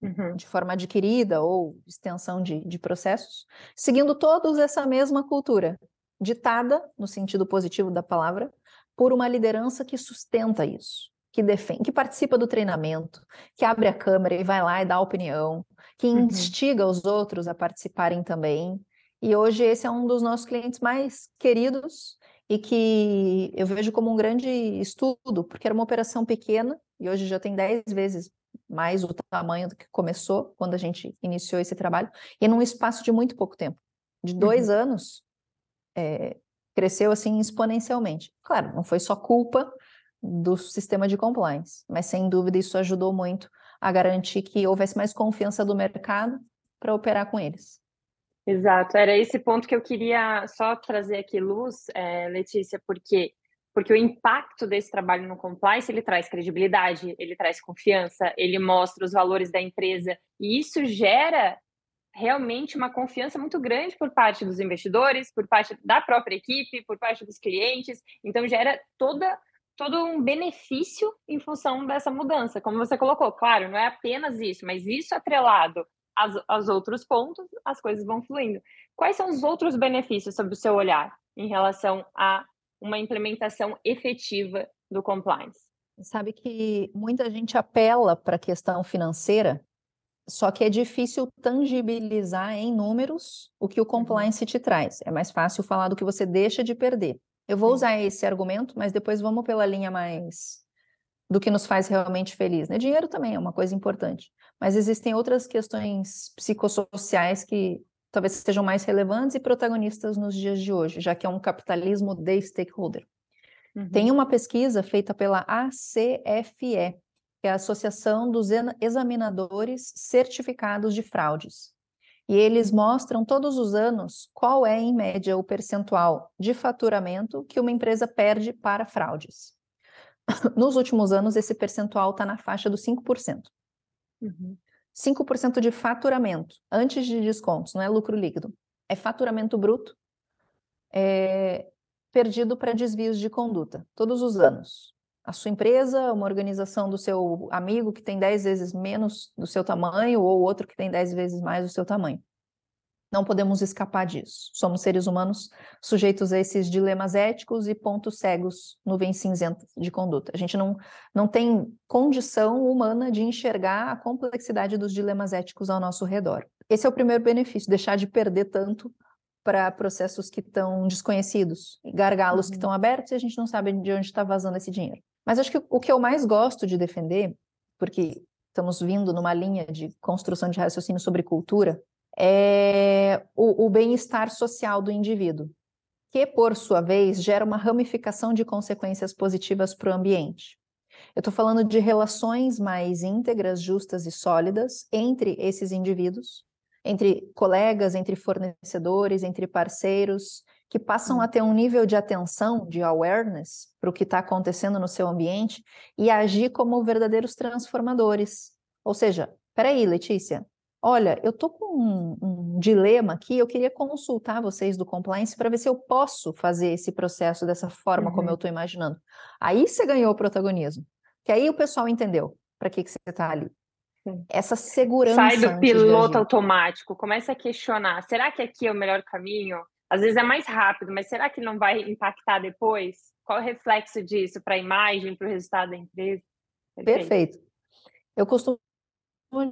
S2: uhum. de forma adquirida ou extensão de, de processos, seguindo todos essa mesma cultura ditada, no sentido positivo da palavra, por uma liderança que sustenta isso, que defende, que participa do treinamento, que abre a câmera e vai lá e dá opinião, que uhum. instiga os outros a participarem também. E hoje esse é um dos nossos clientes mais queridos e que eu vejo como um grande estudo, porque era uma operação pequena e hoje já tem 10 vezes mais o tamanho do que começou quando a gente iniciou esse trabalho, e num espaço de muito pouco tempo. De dois uhum. anos, é, cresceu assim exponencialmente. Claro, não foi só culpa do sistema de compliance, mas sem dúvida isso ajudou muito a garantir que houvesse mais confiança do mercado para operar com eles.
S1: Exato, era esse ponto que eu queria só trazer aqui luz, é, Letícia, porque porque o impacto desse trabalho no compliance ele traz credibilidade, ele traz confiança, ele mostra os valores da empresa e isso gera realmente uma confiança muito grande por parte dos investidores, por parte da própria equipe, por parte dos clientes. Então, gera toda, todo um benefício em função dessa mudança. Como você colocou, claro, não é apenas isso, mas isso atrelado aos, aos outros pontos, as coisas vão fluindo. Quais são os outros benefícios sob o seu olhar em relação a uma implementação efetiva do compliance?
S2: Sabe que muita gente apela para a questão financeira só que é difícil tangibilizar em números o que o uhum. compliance te traz. É mais fácil falar do que você deixa de perder. Eu vou usar esse argumento, mas depois vamos pela linha mais do que nos faz realmente feliz. Né? Dinheiro também é uma coisa importante, mas existem outras questões psicossociais que talvez sejam mais relevantes e protagonistas nos dias de hoje, já que é um capitalismo de stakeholder. Uhum. Tem uma pesquisa feita pela ACFE, que é a Associação dos Examinadores Certificados de Fraudes. E eles mostram todos os anos qual é, em média, o percentual de faturamento que uma empresa perde para fraudes. Nos últimos anos, esse percentual está na faixa dos 5%. Uhum. 5% de faturamento, antes de descontos, não é lucro líquido. É faturamento bruto é, perdido para desvios de conduta, todos os anos a sua empresa, uma organização do seu amigo que tem 10 vezes menos do seu tamanho, ou outro que tem 10 vezes mais do seu tamanho. Não podemos escapar disso. Somos seres humanos sujeitos a esses dilemas éticos e pontos cegos, nuvens cinzentas de conduta. A gente não, não tem condição humana de enxergar a complexidade dos dilemas éticos ao nosso redor. Esse é o primeiro benefício, deixar de perder tanto para processos que estão desconhecidos, gargalos uhum. que estão abertos e a gente não sabe de onde está vazando esse dinheiro. Mas acho que o que eu mais gosto de defender, porque estamos vindo numa linha de construção de raciocínio sobre cultura, é o, o bem-estar social do indivíduo. que, por sua vez, gera uma ramificação de consequências positivas para o ambiente. Eu estou falando de relações mais íntegras, justas e sólidas entre esses indivíduos, entre colegas, entre fornecedores, entre parceiros, que passam a ter um nível de atenção, de awareness para o que está acontecendo no seu ambiente e agir como verdadeiros transformadores. Ou seja, peraí, Letícia, olha, eu estou com um, um, dilema aqui, eu queria consultar vocês do compliance para ver se eu posso fazer esse processo dessa forma uhum. como eu estou imaginando. Aí você ganhou o protagonismo, que aí o pessoal entendeu para que, que você está ali. Essa segurança.
S1: Sai do piloto automático, começa a questionar: será que aqui é o melhor caminho? Às vezes é mais rápido, mas será que não vai impactar depois? Qual é o reflexo disso para a imagem, para o resultado da empresa?
S2: Perfeito. Perfeito. Eu costumo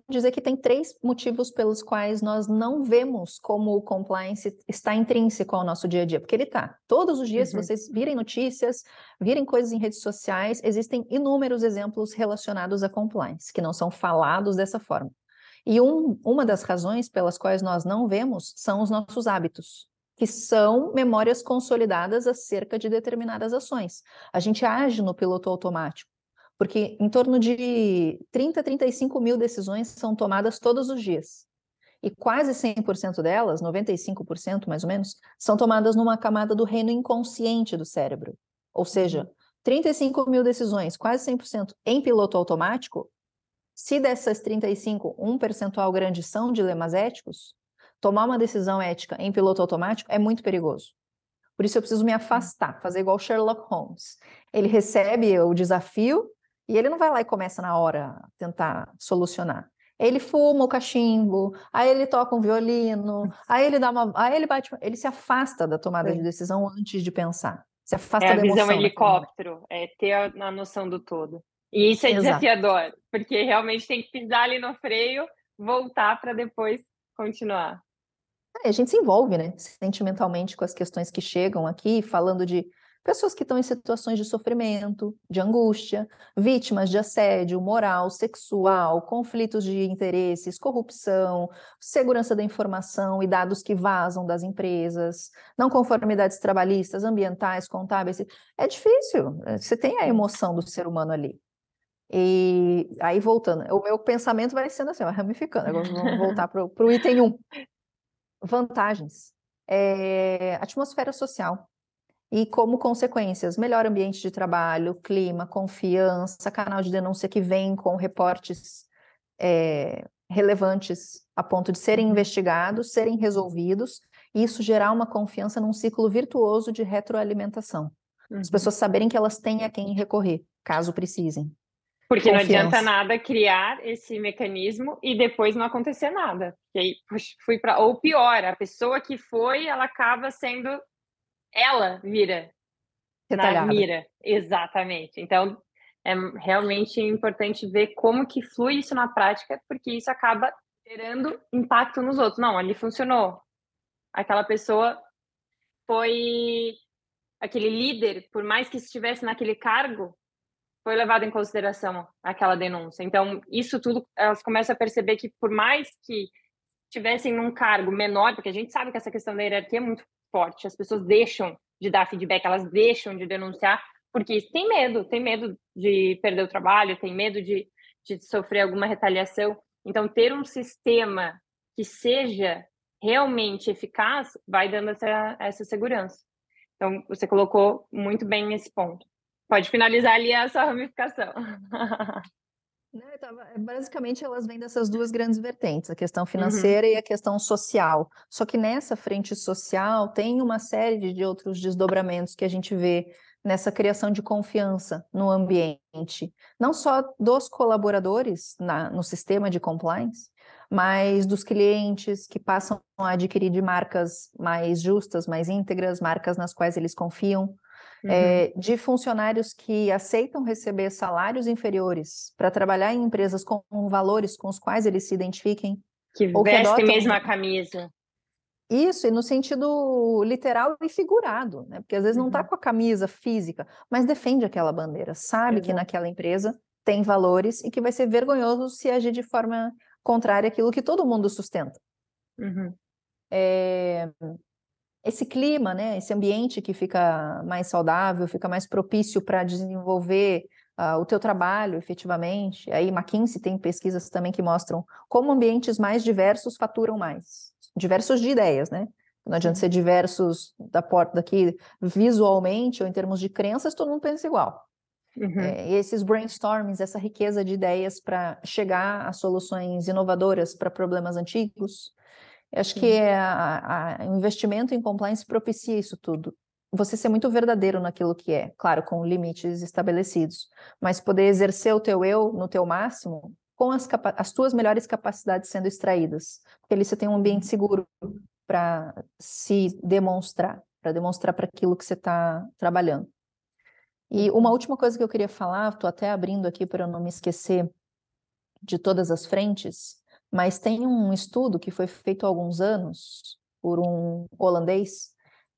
S2: dizer que tem três motivos pelos quais nós não vemos como o compliance está intrínseco ao nosso dia a dia, porque ele está. Todos os dias, uhum. se vocês virem notícias, virem coisas em redes sociais, existem inúmeros exemplos relacionados a compliance, que não são falados dessa forma. E um, uma das razões pelas quais nós não vemos são os nossos hábitos que são memórias consolidadas acerca de determinadas ações. A gente age no piloto automático, porque em torno de 30, 35 mil decisões são tomadas todos os dias. E quase 100% delas, 95% mais ou menos, são tomadas numa camada do reino inconsciente do cérebro. Ou seja, 35 uhum. mil decisões, quase 100% em piloto automático, se dessas 35, um percentual grande são dilemas éticos, tomar uma decisão ética em piloto automático é muito perigoso. Por isso eu preciso me afastar, fazer igual Sherlock Holmes. Ele recebe o desafio e ele não vai lá e começa na hora tentar solucionar. Ele fuma o cachimbo, aí ele toca um violino, aí ele dá uma, aí ele bate, ele se afasta da tomada Sim. de decisão antes de pensar. Se afasta
S1: é a
S2: da
S1: visão helicóptero, é ter a, a, noção do todo. E isso é Exato. desafiador, porque realmente tem que pisar ali no freio, voltar para depois continuar.
S2: É, a gente se envolve, né, sentimentalmente com as questões que chegam aqui, falando de pessoas que estão em situações de sofrimento, de angústia, vítimas de assédio moral, sexual, conflitos de interesses, corrupção, segurança da informação e dados que vazam das empresas, não conformidades trabalhistas, ambientais, contábeis. É difícil, eh, você tem a emoção do ser humano ali. E aí, voltando, o meu pensamento vai sendo assim, vai ramificando. Agora vamos voltar para o item 1 vantagens. É, atmosfera social. E como consequências, melhor ambiente de trabalho, clima, confiança, canal de denúncia que vem com reportes é, relevantes a ponto de serem uhum. investigados, serem resolvidos, e isso gerar uma confiança num ciclo virtuoso de retroalimentação. Uhum. As pessoas saberem que elas têm a quem recorrer, caso precisem.
S1: Porque Confiança. não adianta nada criar esse mecanismo e depois não acontecer nada. E aí fui para ou pior, a pessoa que foi, ela acaba sendo ela vira na mira, exatamente. Então é realmente importante ver como que flui isso na prática, porque isso acaba gerando impacto nos outros. Não, ali funcionou. Aquela pessoa foi aquele líder, por mais que estivesse naquele cargo, foi levado em consideração aquela denúncia. Então, isso tudo, elas começam a perceber que, por mais que tivessem num cargo menor, porque a gente sabe que essa questão da hierarquia é muito forte, as pessoas deixam de dar feedback, elas deixam de denunciar, porque tem medo, tem medo de perder o trabalho, tem medo de, de sofrer alguma retaliação. Então, ter um sistema que seja realmente eficaz vai dando essa, essa segurança. Então, você colocou muito bem esse ponto. Pode finalizar ali a sua ramificação.
S2: É, basicamente, elas vêm dessas duas grandes vertentes, a questão uhum. financeira uhum. e a questão social. Só que nessa frente social tem uma série de outros desdobramentos que a gente vê nessa criação de confiança no ambiente, não só dos colaboradores na, no sistema de compliance, mas dos clientes que passam a adquirir de marcas mais justas, mais íntegras, marcas nas quais eles confiam, uhum. é, de funcionários que aceitam receber salários inferiores para trabalhar em empresas com valores com os quais eles se identifiquem.
S1: Que vestem mesmo a camisa.
S2: Isso, e no sentido literal e figurado, né? Porque às vezes uhum. não está com a camisa física, mas defende aquela bandeira, sabe Exato. que naquela empresa tem valores e que vai ser vergonhoso se agir de forma contrária àquilo que todo mundo sustenta. Uhum. É... esse clima, né, esse ambiente que fica mais saudável, fica mais propício para desenvolver uh, o teu trabalho efetivamente. Aí McKinsey tem pesquisas também que mostram como ambientes mais diversos faturam mais. Diversos de ideias, né? Não adianta ser diversos da porta daqui visualmente ou em termos de crenças, todo mundo pensa igual. Uhum. É, esses brainstormings, essa riqueza de ideias para chegar a soluções inovadoras para problemas antigos, acho que é o investimento em compliance propicia isso tudo. Você ser muito verdadeiro naquilo que é, claro, com limites estabelecidos, mas poder exercer o teu eu no teu máximo com as, as tuas melhores capacidades sendo extraídas. Porque ali você tem um ambiente seguro para se demonstrar, para demonstrar para aquilo que você está trabalhando. E uma última coisa que eu queria falar, estou até abrindo aqui para não me esquecer de todas as frentes, mas tem um estudo que foi feito há alguns anos por um holandês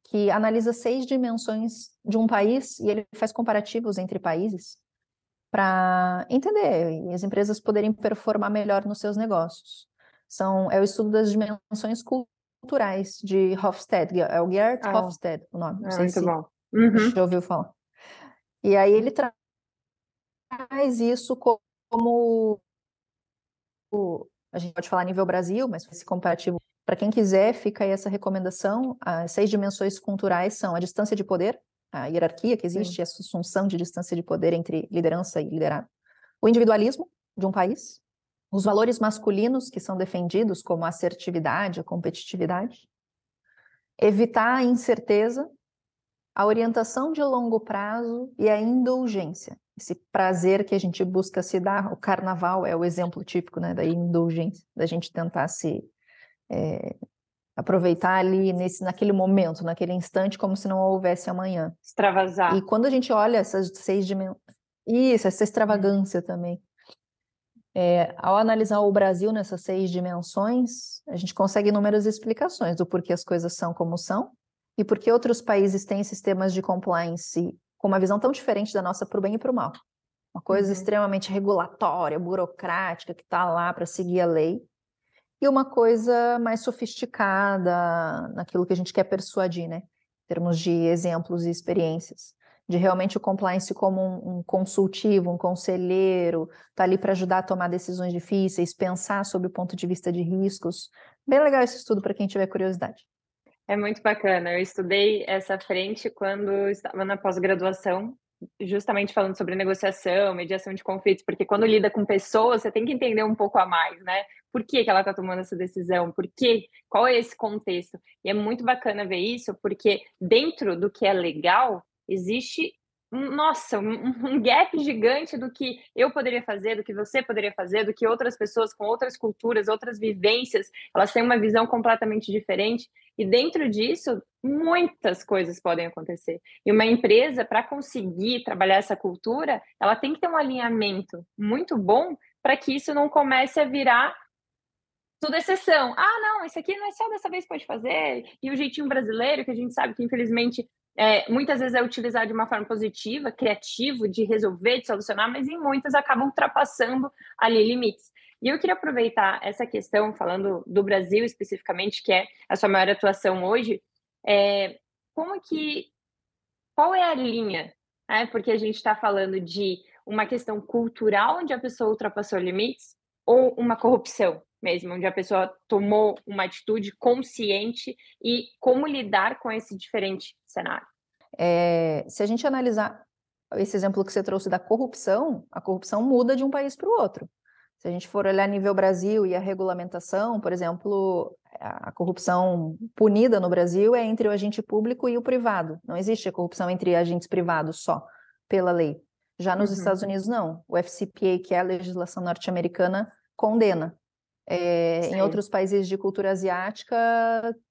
S2: que analisa seis dimensões de um país e ele faz comparativos entre países para entender e as empresas poderem performar melhor nos seus negócios. São, é o estudo das dimensões culturais de Hofstede, é o Gerd ah, Hofstede o nome. Não
S1: é
S2: sei
S1: muito
S2: se
S1: bom. Uhum.
S2: já ouviu falar. E aí ele traz isso como a gente pode falar a nível Brasil, mas esse comparativo para quem quiser, fica aí essa recomendação. As seis dimensões culturais são a distância de poder, a hierarquia que existe, Sim. essa assunção de distância de poder entre liderança e liderado. O individualismo de um país, os valores masculinos que são defendidos, como a assertividade, a competitividade, evitar a incerteza, a orientação de longo prazo e a indulgência. Esse prazer que a gente busca se dar, o carnaval é o exemplo típico né, da indulgência, da gente tentar se é, aproveitar ali nesse, naquele momento, naquele instante, como se não houvesse amanhã.
S1: Extravasar.
S2: E quando a gente olha essas seis dimensões, isso, essa extravagância também. É, ao analisar o Brasil nessas seis dimensões, a gente consegue inúmeras explicações do porquê as coisas são como são, e por que outros países têm sistemas de compliance com uma visão tão diferente da nossa para o bem e para o mal. Uma coisa uhum. extremamente regulatória, burocrática, que está lá para seguir a lei, e uma coisa mais sofisticada naquilo que a gente quer persuadir, né? Em termos de exemplos e experiências. De realmente o compliance como um, um consultivo, um conselheiro, tá ali para ajudar a tomar decisões difíceis, pensar sobre o ponto de vista de riscos. Bem legal esse estudo para quem tiver curiosidade.
S1: É muito bacana. Eu estudei essa frente quando estava na pós-graduação, justamente falando sobre negociação, mediação de conflitos, porque quando lida com pessoas, você tem que entender um pouco a mais, né? Por que, que ela está tomando essa decisão? Por quê? Qual é esse contexto? E é muito bacana ver isso, porque dentro do que é legal, existe nossa, um, gap gigante do que eu poderia fazer, do que você poderia fazer, do que outras pessoas com outras culturas, outras vivências, elas têm uma visão completamente diferente. E dentro disso, muitas coisas podem acontecer. E uma empresa, para conseguir trabalhar essa cultura, ela tem que ter um alinhamento muito bom para que isso não comece a virar tudo exceção. Ah, não, isso aqui não é só dessa vez pode fazer. E o jeitinho brasileiro, que a gente sabe que infelizmente é, muitas vezes é utilizado de uma forma positiva, criativo, de resolver, de solucionar, mas em muitas acabam ultrapassando ali limites. E eu queria aproveitar essa questão, falando do Brasil especificamente, que é a sua maior atuação hoje, é, como que, qual é a linha? É, porque a gente está falando de uma questão cultural onde a pessoa ultrapassou limites ou uma corrupção mesmo, onde a pessoa tomou uma atitude consciente e como lidar com esse diferente cenário.
S2: É, se a gente analisar esse exemplo que você trouxe da corrupção, a corrupção muda de um país para o outro. Se a gente for olhar nível Brasil e a regulamentação, por exemplo, a corrupção punida no Brasil é entre o agente público e o privado. Não existe a corrupção entre agentes privados só, pela lei. Já nos uhum. Estados Unidos, não. O FCPA, que é a legislação norte-americana, condena. É, em outros países de cultura asiática,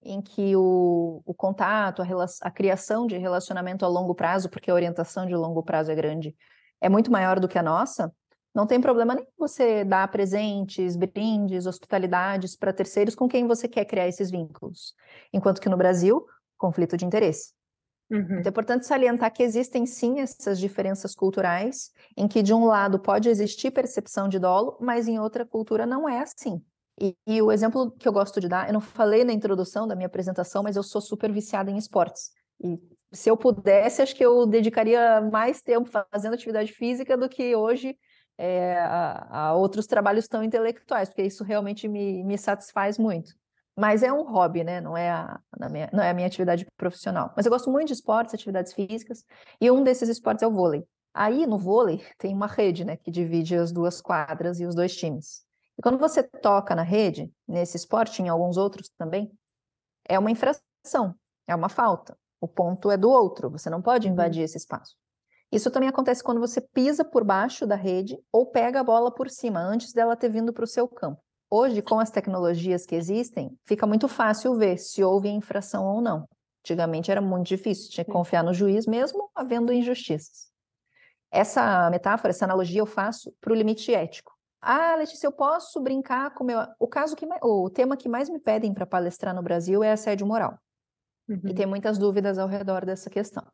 S2: em que o, o contato, a, a, criação de relacionamento a longo prazo, porque a orientação de longo prazo é grande, é muito maior do que a nossa, não tem problema nem você dar presentes, brindes, hospitalidades para terceiros com quem você quer criar esses vínculos. Enquanto que no Brasil, conflito de interesse. Uhum. Então é importante salientar que existem sim essas diferenças culturais, em que de um lado pode existir percepção de dolo, mas em outra cultura não é assim. E, e, o exemplo que eu gosto de dar, eu não falei na introdução da minha apresentação, mas eu sou super viciada em esportes. E se eu pudesse, acho que eu dedicaria mais tempo fazendo atividade física do que hoje é, a, a, outros trabalhos tão intelectuais, porque isso realmente me, me satisfaz muito. Mas é um hobby, né? Não é, a, minha, não é a minha atividade profissional. Mas eu gosto muito de esportes, atividades físicas, e um desses esportes é o vôlei. Aí, no vôlei, tem uma rede, né, que divide as duas quadras e os dois times. E quando você toca na rede, nesse esporte, em alguns outros também, é uma infração, é uma falta. O ponto é do outro, você não pode uhum. invadir esse espaço. Isso também acontece quando você pisa por baixo da rede ou pega a bola por cima, antes dela ter vindo para o seu campo. Hoje, com as tecnologias que existem, fica muito fácil ver se houve infração ou não. Antigamente era muito difícil, tinha que confiar no juiz, mesmo havendo injustiças. Essa metáfora, essa analogia eu faço para o limite ético. Ah, Letícia, eu posso brincar com meu. O caso que o tema que mais me pedem para palestrar no Brasil é assédio moral. Uhum. E tem muitas dúvidas ao redor dessa questão.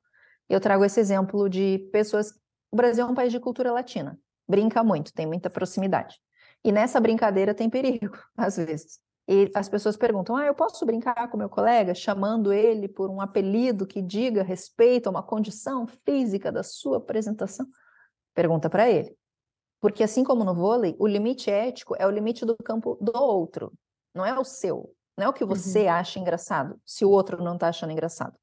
S2: Eu trago esse exemplo de pessoas. O Brasil é um país de cultura latina, brinca muito, tem muita proximidade. E nessa brincadeira tem perigo, às vezes. E as pessoas perguntam: ah, eu posso brincar com meu colega, chamando ele por um apelido que diga respeito a uma condição física da sua apresentação? Pergunta para ele. Porque assim como no vôlei, o limite ético é o limite do campo do outro, não é o seu. Não é o que você uhum. acha engraçado, se o outro não está achando engraçado.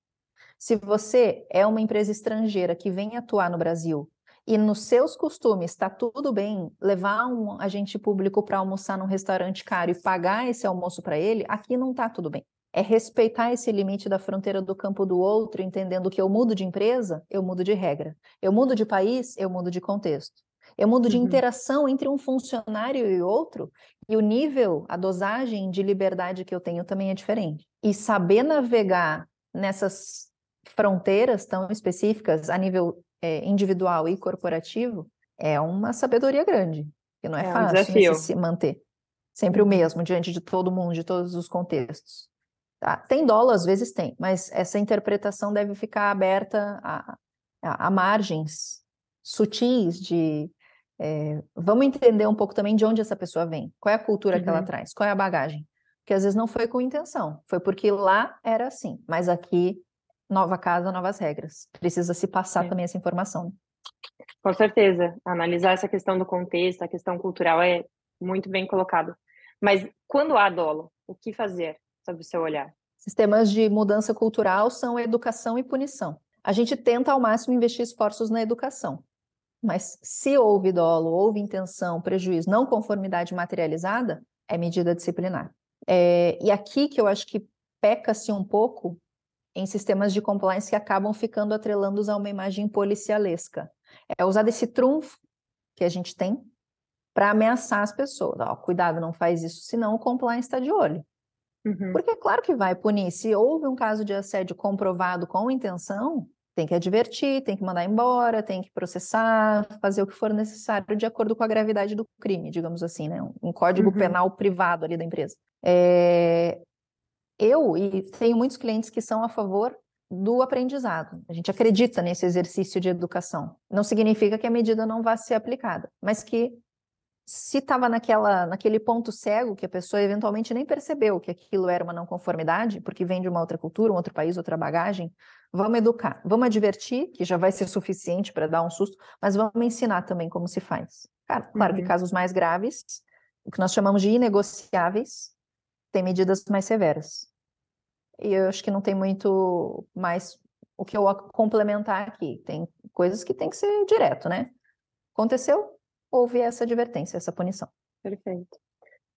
S2: Se você é uma empresa estrangeira que vem atuar no Brasil e nos seus costumes está tudo bem levar um agente público para almoçar num restaurante caro e pagar esse almoço para ele, aqui não está tudo bem. É respeitar esse limite da fronteira do campo do outro, entendendo que eu mudo de empresa, eu mudo de regra. Eu mudo de país, eu mudo de contexto. Eu mudo de uhum. interação entre um funcionário e outro, e o nível, a dosagem de liberdade que eu tenho também é diferente. E saber navegar nessas fronteiras tão específicas a nível é, individual e corporativo é uma sabedoria grande, que não é, é fácil um se manter sempre o mesmo diante de todo mundo, de todos os contextos. Tá? Tem dolo, às vezes tem, mas essa interpretação deve ficar aberta a, a, a margens sutis de é, vamos entender um pouco também de onde essa pessoa vem, qual é a cultura uhum. que ela uhum. traz, qual é a bagagem. Porque às vezes não foi com intenção, foi porque lá era assim, mas aqui, nova casa, novas regras. Precisa se passar é. também essa informação.
S1: Com certeza, analisar essa questão do contexto, a questão cultural é muito bem colocado. Mas quando há dolo, o que fazer sob o seu olhar?
S2: Sistemas de mudança cultural são educação e punição. A gente tenta ao máximo investir esforços na educação. Mas se houve dolo, houve intenção, prejuízo, não conformidade materializada, é medida disciplinar. É, e aqui que eu acho que peca-se um pouco em sistemas de compliance que acabam ficando atrelando-os a uma imagem policialesca. É usar esse trunfo que a gente tem para ameaçar as pessoas. Ó, cuidado, não faz isso, senão o compliance está de olho. Uhum. Porque é claro que vai punir. Se houve um caso de assédio comprovado com intenção, tem que advertir, tem que mandar embora, tem que processar, fazer o que for necessário de acordo com a gravidade do crime, digamos assim, né? Um código uhum. penal privado ali da empresa. É... Eu e tenho muitos clientes que são a favor do aprendizado. A gente acredita nesse exercício de educação. Não significa que a medida não vá ser aplicada, mas que se estava naquela naquele ponto cego que a pessoa eventualmente nem percebeu que aquilo era uma não conformidade, porque vem de uma outra cultura, um outro país, outra bagagem, vamos educar, vamos advertir, que já vai ser suficiente para dar um susto, mas vamos ensinar também como se faz. Claro, claro uhum. que casos mais graves, o que nós chamamos de inegociáveis, tem medidas mais severas. E eu acho que não tem muito mais o que eu complementar aqui. Tem coisas que tem que ser direto, né? Aconteceu, houve essa advertência, essa punição.
S1: Perfeito.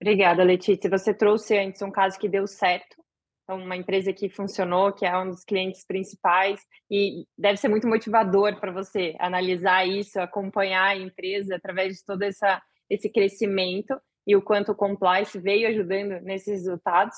S1: Obrigada, Letícia. Você trouxe antes um caso que deu certo, então uma empresa que funcionou, que é um dos clientes principais, e deve ser muito motivador para você analisar isso, acompanhar a empresa através de todo essa, esse crescimento e o quanto o compliance veio ajudando nesses resultados.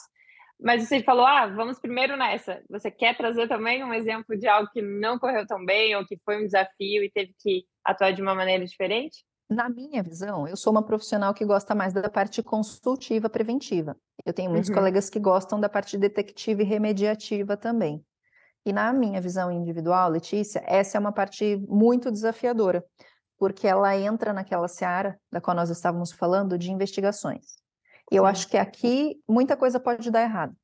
S1: Mas você falou, ah, vamos primeiro nessa. Você quer trazer também um exemplo de algo que não correu tão bem ou que foi um desafio e teve que atuar de uma maneira diferente?
S2: Na minha visão, eu sou uma profissional que gosta mais da parte consultiva preventiva. Eu tenho muitos uhum. colegas que gostam da parte detectiva e remediativa também. E na minha visão individual, Letícia, essa é uma parte muito desafiadora, porque ela entra naquela seara da qual nós estávamos falando de investigações. E eu acho que aqui muita coisa pode dar errado.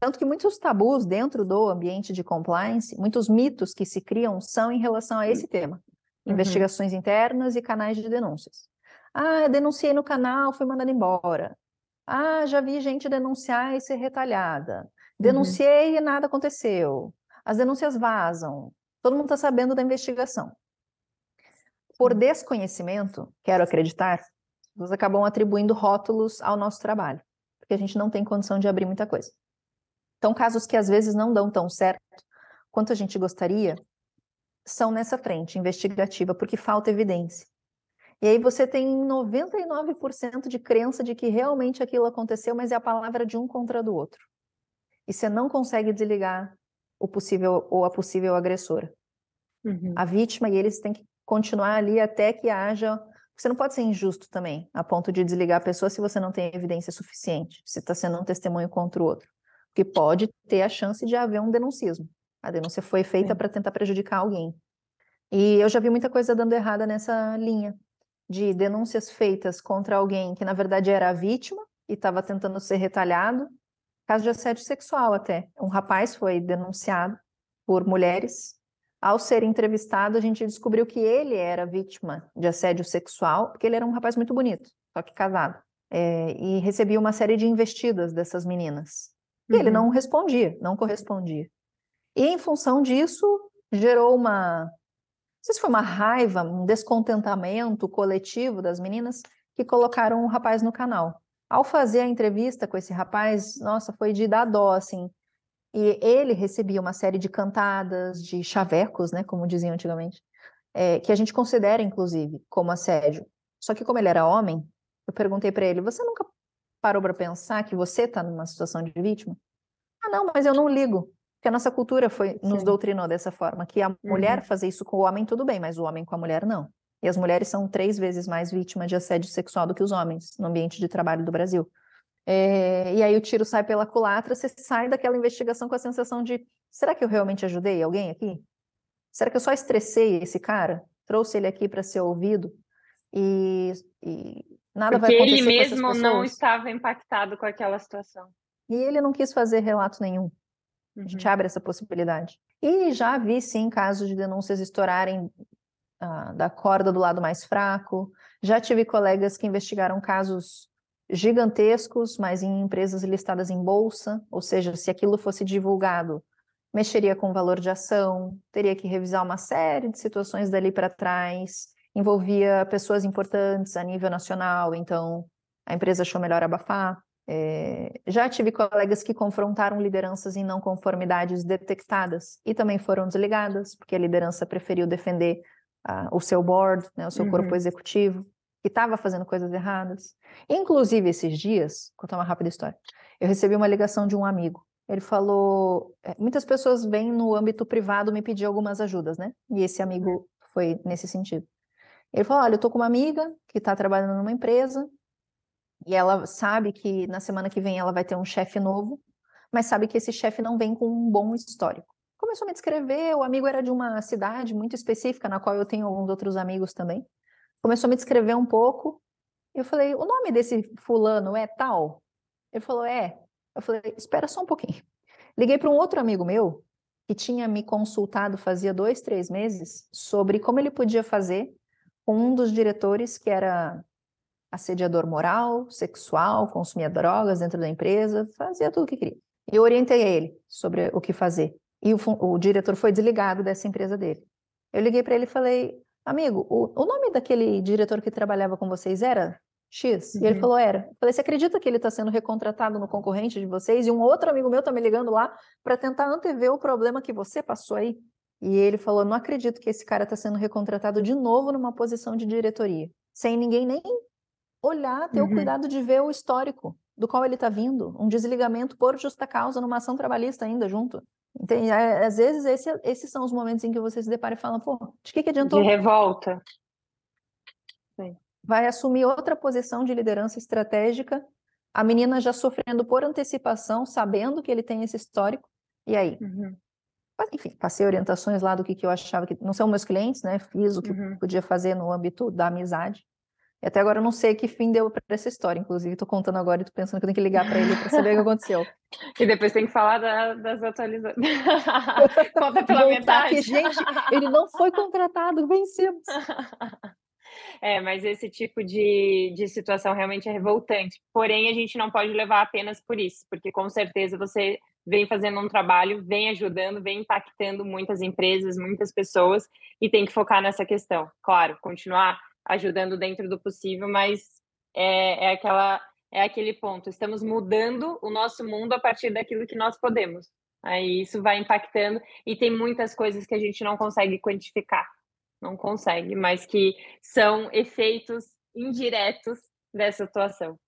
S2: Tanto que muitos tabus dentro do ambiente de compliance, muitos mitos que se criam são em relação a esse tema. Uhum. Investigações internas e canais de denúncias. Ah, denunciei no canal, fui mandada embora. Ah, já vi gente denunciar e ser retalhada. Uhum. Denunciei uhum. e nada aconteceu. As denúncias vazam. Todo mundo está sabendo da investigação. Por desconhecimento, quero acreditar, vocês acabam atribuindo rótulos ao nosso trabalho, porque a gente não tem condição de abrir muita coisa. Então, casos que às vezes não dão tão certo quanto a gente gostaria, são nessa frente investigativa, porque falta evidência. E aí você tem 99% de crença de que realmente aquilo aconteceu, mas é a palavra de um contra do outro. E você não consegue desligar o possível ou a possível agressora. Uhum. A vítima e eles têm que continuar ali até que haja. Você não pode ser injusto também, a ponto de desligar a pessoa se você não tem evidência suficiente, se está sendo um testemunho contra o outro. Porque pode ter a chance de haver um denuncismo. A denúncia foi feita para tentar prejudicar alguém. E eu já vi muita coisa dando errada nessa linha de denúncias feitas contra alguém que na verdade era a vítima e estava tentando ser retalhado. Caso de assédio sexual até. Um rapaz foi denunciado por mulheres. Ao ser entrevistado, a gente descobriu que ele era vítima de assédio sexual, porque ele era um rapaz muito bonito, só que casado. É, e recebia uma série de investidas dessas meninas. E uhum. ele não respondia, não correspondia. E em função disso, gerou uma. Não sei se foi uma raiva, um descontentamento coletivo das meninas que colocaram o rapaz no canal. Ao fazer a entrevista com esse rapaz, nossa, foi de dar dó, assim. E ele recebia uma série de cantadas, de chavecos, né, como diziam antigamente, é, que a gente considera, inclusive, como assédio. Só que como ele era homem, eu perguntei para ele, você nunca parou para pensar que você está numa situação de vítima? Ah, não, mas eu não ligo. Porque a nossa cultura foi nos doutrinou dessa forma, que a mulher uhum. fazer isso com o homem tudo bem, mas o homem com a mulher não. E as mulheres são três vezes mais vítimas de assédio sexual do que os homens no ambiente de trabalho do Brasil. É, e aí o tiro sai pela culatra, você sai daquela investigação com a sensação de: será que eu realmente ajudei alguém aqui? Será que eu só estressei esse cara? Trouxe ele aqui para ser ouvido? E, e nada
S1: Porque
S2: vai acontecer.
S1: ele mesmo não estava impactado com aquela situação.
S2: E ele não quis fazer relato nenhum. A gente uhum. abre essa possibilidade. E já vi, sim, casos de denúncias estourarem ah, da corda do lado mais fraco. Já tive colegas que investigaram casos gigantescos, mas em empresas listadas em bolsa, ou seja, se aquilo fosse divulgado, mexeria com o valor de ação, teria que revisar uma série de situações dali para trás, envolvia pessoas importantes a nível nacional, então a empresa achou melhor abafar. É, já tive colegas que confrontaram lideranças em não conformidades detectadas e também foram desligadas, porque a liderança preferiu defender uh, o seu board, né, o seu uhum. corpo executivo, que estava fazendo coisas erradas. Inclusive, esses dias, contar uma rápida história, eu recebi uma ligação de um amigo. Ele falou: é, muitas pessoas vêm no âmbito privado me pedir algumas ajudas, né? E esse amigo foi nesse sentido. Ele falou: olha, eu estou com uma amiga que está trabalhando numa empresa e ela sabe que na semana que vem ela vai ter um chefe novo, mas sabe que esse chefe não vem com um bom histórico. Começou a me descrever, o amigo era de uma cidade muito específica, na qual eu tenho alguns outros amigos também. Começou a me descrever um pouco. Eu falei, o nome desse fulano é tal? Ele falou, é. Eu falei, espera só um pouquinho. Liguei para um outro amigo meu, que tinha me consultado fazia dois, três meses, sobre como ele podia fazer com um dos diretores que era assediador moral, sexual, consumia drogas dentro da empresa, fazia tudo o que queria. Eu orientei ele sobre o que fazer. E o, o diretor foi desligado dessa empresa dele. Eu liguei para ele e falei, amigo, o, o, nome daquele diretor que trabalhava com vocês era X? Uhum. E ele uhum. falou, era. Eu falei, você acredita que ele está sendo recontratado no concorrente de vocês? E um outro amigo meu está me ligando lá para tentar antever o problema que você passou aí. E ele falou, não acredito que esse cara está sendo recontratado de novo numa posição de diretoria, sem ninguém nem olhar, ter uhum. o cuidado de ver o histórico do qual ele está vindo, um desligamento por justa causa numa ação trabalhista ainda junto. Entende? É, às vezes esse, esses são os momentos em que você se depara e fala, pô, de que, que adiantou?
S1: De revolta.
S2: Sim. Vai assumir outra posição de liderança estratégica, a menina já sofrendo por antecipação, sabendo que ele tem esse histórico, e aí? Uhum. Mas, enfim, passei orientações lá do que, que eu achava que não são meus clientes, né? Fiz o que uhum. podia fazer no âmbito da amizade. E até agora eu não sei que fim deu para essa história, inclusive estou contando agora e tô pensando que eu tenho que ligar para ele para saber o que aconteceu.
S1: E depois tem que falar da, das atualizações. Conta pela metade.
S2: Que, gente, ele não foi contratado, vencemos.
S1: É, mas esse tipo de, de situação realmente é revoltante. Porém, a gente não pode levar apenas por isso, porque com certeza você vem fazendo um trabalho, vem ajudando, vem impactando muitas empresas, muitas pessoas, e tem que focar nessa questão. Claro, continuar ajudando dentro do possível, mas é, é aquela é aquele ponto. Estamos mudando o nosso mundo a partir daquilo que nós podemos. Aí isso vai impactando e tem muitas coisas que a gente não consegue quantificar, não consegue, mas que são efeitos indiretos dessa atuação.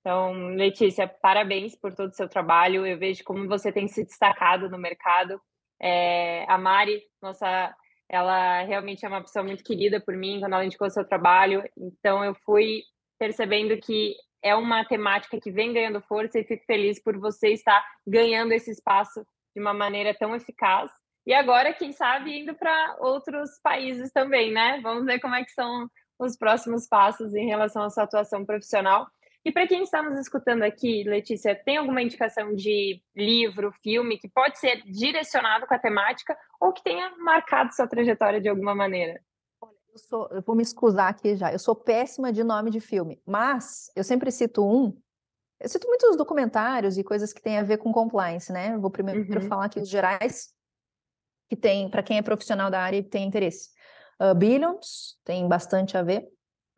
S1: Então, Letícia, parabéns por todo o seu trabalho. Eu vejo como você tem se destacado no mercado. É, a Mari, nossa ela realmente é uma pessoa muito querida por mim quando ela indicou o seu trabalho. Então, eu fui percebendo que é uma temática que vem ganhando força e fico feliz por você estar ganhando esse espaço de uma maneira tão eficaz. E agora, quem sabe, indo para outros países também, né? Vamos ver como é que são os próximos passos em relação à sua atuação profissional. E para quem está nos escutando aqui, Letícia, tem alguma indicação de livro, filme que pode ser direcionado com a temática ou que tenha marcado sua trajetória de alguma maneira?
S2: Eu, sou, eu vou me excusar aqui já. Eu sou péssima de nome de filme, mas eu sempre cito um. Eu cito muitos documentários e coisas que têm a ver com compliance, né? Eu vou primeiro uhum. falar aqui os gerais, que tem, para quem é profissional da área e tem interesse. Uh, Billions, tem bastante a ver.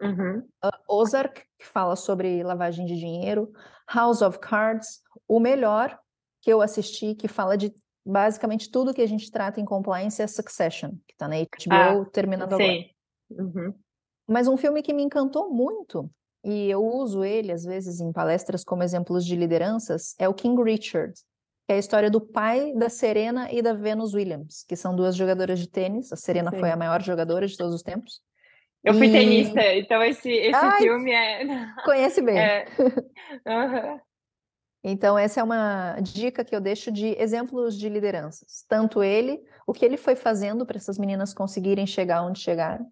S1: Uhum.
S2: Uh, Ozark, que fala sobre lavagem de dinheiro. House of Cards, o melhor que eu assisti, que fala de basicamente tudo que a gente trata em compliance é Succession, que está na HBO, ah, terminando sim.
S1: agora. Uhum.
S2: Mas um filme que me encantou muito, e eu uso ele às vezes em palestras como exemplos de lideranças, é o King Richard, que é a história do pai da Serena e da Venus Williams, que são duas jogadoras de tênis. A Serena sim. foi a maior jogadora de todos os tempos.
S1: Eu fui e... tenista, então esse, esse Ai, filme é.
S2: Conhece bem. É... Uhum. Então, essa é uma dica que eu deixo de exemplos de lideranças. Tanto ele, o que ele foi fazendo para essas meninas conseguirem chegar onde chegaram,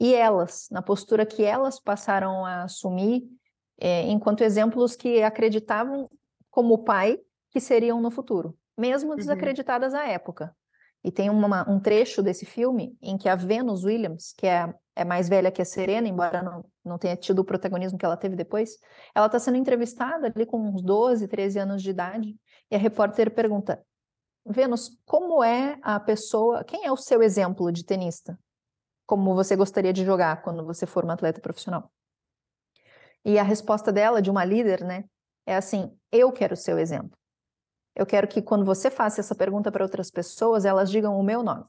S2: e elas, na postura que elas passaram a assumir, é, enquanto exemplos que acreditavam como pai que seriam no futuro, mesmo uhum. desacreditadas uhum. à época. E tem uma, um trecho desse filme em que a Venus Williams, que é, é mais velha que a Serena, embora não, não tenha tido o protagonismo que ela teve depois, ela está sendo entrevistada ali com uns 12, 13 anos de idade, e a repórter pergunta: Venus, como é a pessoa, quem é o seu exemplo de tenista? Como você gostaria de jogar quando você for uma atleta profissional? E a resposta dela, de uma líder, né, é assim: eu quero ser o exemplo. Eu quero que quando você faça essa pergunta para outras pessoas, elas digam o meu nome.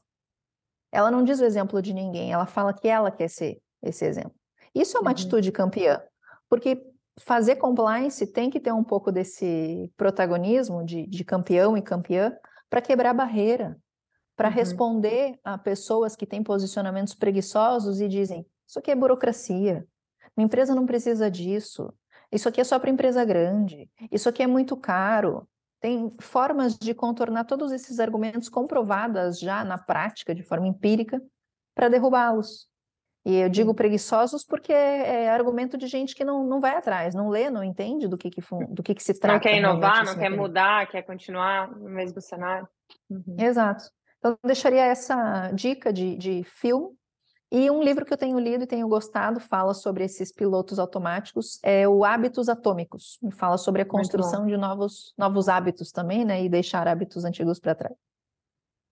S2: Ela não diz o exemplo de ninguém, ela fala que ela quer ser esse exemplo. Isso é uma uhum. atitude campeã, porque fazer compliance tem que ter um pouco desse protagonismo de, de campeão e campeã para quebrar barreira, para uhum. responder a pessoas que têm posicionamentos preguiçosos e dizem: Isso aqui é burocracia, minha empresa não precisa disso, isso aqui é só para empresa grande, isso aqui é muito caro, tem formas de contornar todos esses argumentos comprovadas já na prática, de forma empírica, para derrubá-los. E eu digo preguiçosos porque é, argumento de gente que não, não vai atrás, não lê, não entende do que, que, do que, que se trata.
S1: Não quer inovar, não quer mudar, quer continuar no mesmo cenário.
S2: Uhum. Exato. Então, eu deixaria essa dica de, de filme e um livro que eu tenho lido e tenho gostado fala sobre esses pilotos automáticos, é o Hábitos Atômicos. Fala sobre a construção de novos, novos hábitos também, né? E deixar hábitos antigos para trás.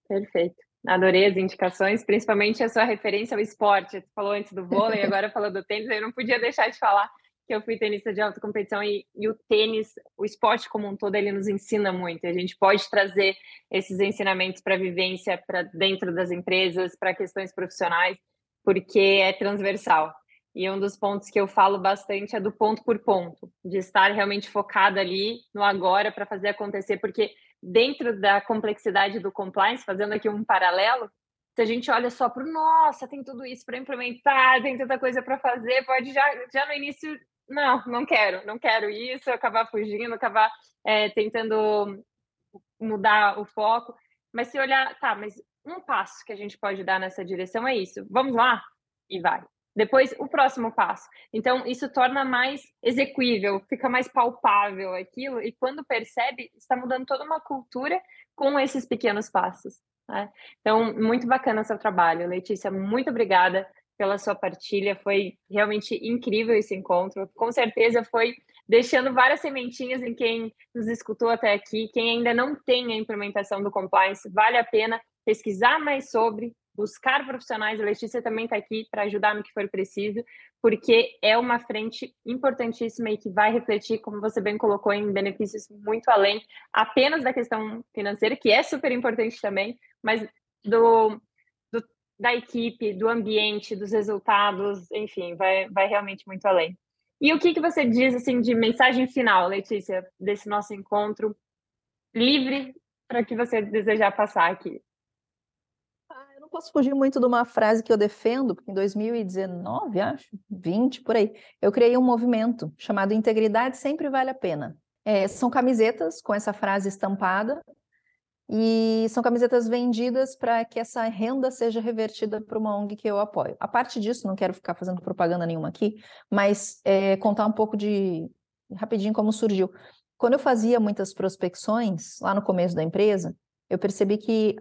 S1: Perfeito. Adorei as indicações, principalmente a sua referência ao esporte. Você falou antes do vôlei, agora falou do tênis. Eu não podia deixar de falar que eu fui tenista de alta competição e, e, o tênis, o esporte como um todo, ele nos ensina muito. A gente pode trazer esses ensinamentos para a vivência, para dentro das empresas, para questões profissionais porque é transversal. E um dos pontos que eu falo bastante é do ponto por ponto, de estar realmente focada ali no agora para fazer acontecer, porque dentro da complexidade do compliance, fazendo aqui um paralelo, se a gente olha só para o nossa, tem tudo isso para implementar, tem tanta coisa para fazer, pode já, já no início, não, não quero, não quero isso, acabar fugindo, acabar é, tentando mudar o foco. Mas se olhar, tá, mas um passo que a gente pode dar nessa direção é isso. Vamos lá? E vai. Depois, o próximo passo. Então, isso torna mais execuível, fica mais palpável aquilo, e quando percebe, está mudando toda uma cultura com esses pequenos passos. Né? Então, muito bacana seu trabalho, Letícia. Muito obrigada pela sua partilha. Foi realmente incrível esse encontro. Com certeza foi deixando várias sementinhas em quem nos escutou até aqui. Quem ainda não tem a implementação do compliance, vale a pena pesquisar mais sobre, buscar profissionais. A Letícia também está aqui para ajudar no que for preciso, porque é uma frente importantíssima e que vai refletir, como você bem colocou, em benefícios muito além apenas da questão financeira, que é super importante também, mas do, do da equipe, do ambiente, dos resultados, enfim, vai, vai realmente muito além. E o que, que você diz assim de mensagem final, Letícia, desse nosso encontro livre para que você desejar passar aqui?
S2: Não posso fugir muito de uma frase que eu defendo, porque em 2019, acho, 20 por aí, eu criei um movimento chamado Integridade Sempre Vale a Pena. É, são camisetas com essa frase estampada e são camisetas vendidas para que essa renda seja revertida para uma ONG que eu apoio. A parte disso, não quero ficar fazendo propaganda nenhuma aqui, mas é, contar um pouco de rapidinho como surgiu. Quando eu fazia muitas prospecções lá no começo da empresa, eu percebi que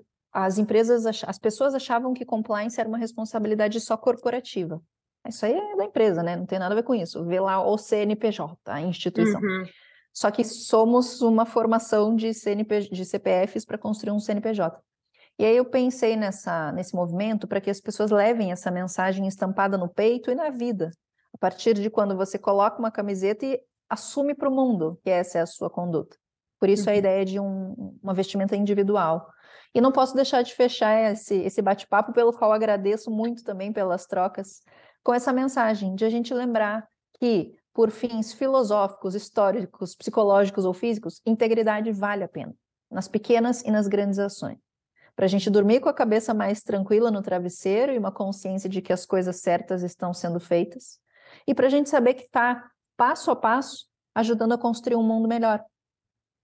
S2: as empresas, as pessoas achavam que compliance era uma responsabilidade só corporativa. Isso aí é da empresa, né? Não tem nada a ver com isso. Vê lá o CNPJ, a instituição. Uhum. Só que somos uma formação de, CNP, de CPFs para construir um CNPJ. E aí eu pensei nessa, nesse movimento para que as pessoas levem essa mensagem estampada no peito e na vida. A partir de quando você coloca uma camiseta e assume para o mundo que essa é a sua conduta. Por isso uhum. a ideia de um, uma vestimenta individual. E não posso deixar de fechar esse, esse bate-papo, pelo qual agradeço muito também pelas trocas, com essa mensagem de a gente lembrar que por fins filosóficos, históricos, psicológicos ou físicos, integridade vale a pena, nas pequenas e nas grandes ações. Para a gente dormir com a cabeça mais tranquila no travesseiro e uma consciência de que as coisas certas estão sendo feitas. E para a gente saber que está, passo a passo, ajudando a construir um mundo melhor.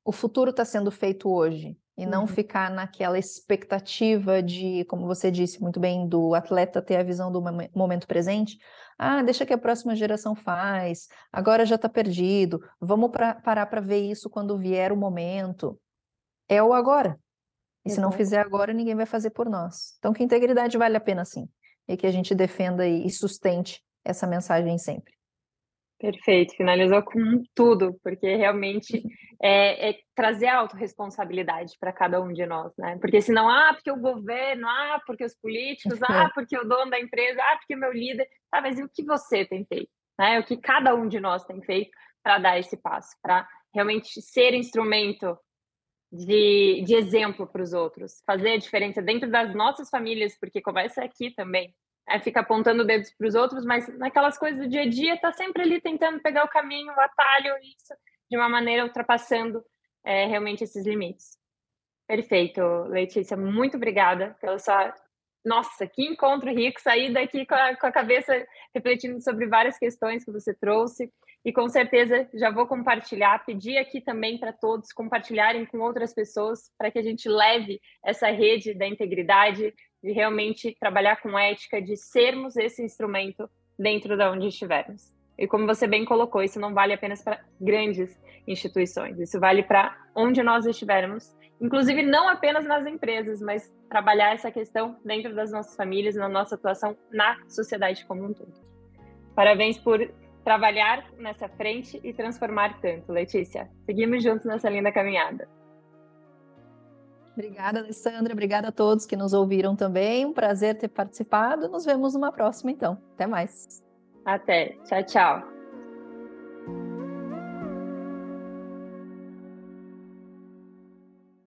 S2: O futuro está sendo feito hoje e não uhum. ficar naquela expectativa de, como você disse muito bem, do atleta ter a visão do momento presente. Ah, deixa que a próxima geração faz, agora já está perdido, vamos pra, parar para ver isso quando vier o momento. É o agora. E se não fizer agora, ninguém vai fazer por nós. Então, que integridade vale a pena sim. E que a gente defenda e sustente essa mensagem sempre.
S1: Perfeito, finalizou com tudo, porque realmente é, é trazer a autorresponsabilidade para cada um de nós, né? Porque senão, ah, porque o governo, ah, porque os políticos, ah, porque o dono da empresa, ah, porque o meu líder, ah, mas e o que você tem feito? Né? O que cada um de nós tem feito para dar esse passo, para realmente ser instrumento de, de exemplo para os outros, fazer a diferença dentro das nossas famílias, porque começa aqui também, é, fica apontando dedos para os outros, mas naquelas coisas do dia a dia está sempre ali tentando pegar o caminho, o atalho, isso de uma maneira ultrapassando é, realmente esses limites. Perfeito, Letícia, muito obrigada pela sua. Nossa, que encontro rico! Sair daqui com a, com a cabeça refletindo sobre várias questões que você trouxe. E com certeza já vou compartilhar, pedir aqui também para todos compartilharem com outras pessoas, para que a gente leve essa rede da integridade, de realmente trabalhar com ética, de sermos esse instrumento dentro de onde estivermos. E como você bem colocou, isso não vale apenas para grandes instituições, isso vale para onde nós estivermos, inclusive não apenas nas empresas, mas trabalhar essa questão dentro das nossas famílias, na nossa atuação na sociedade como um todo. Parabéns por trabalhar nessa frente e transformar tanto, Letícia. Seguimos juntos nessa linda caminhada.
S2: Obrigada, Alessandra. Obrigada a todos que nos ouviram também. Um prazer ter participado. Nos vemos numa próxima, então. Até mais.
S1: Até. Tchau, tchau.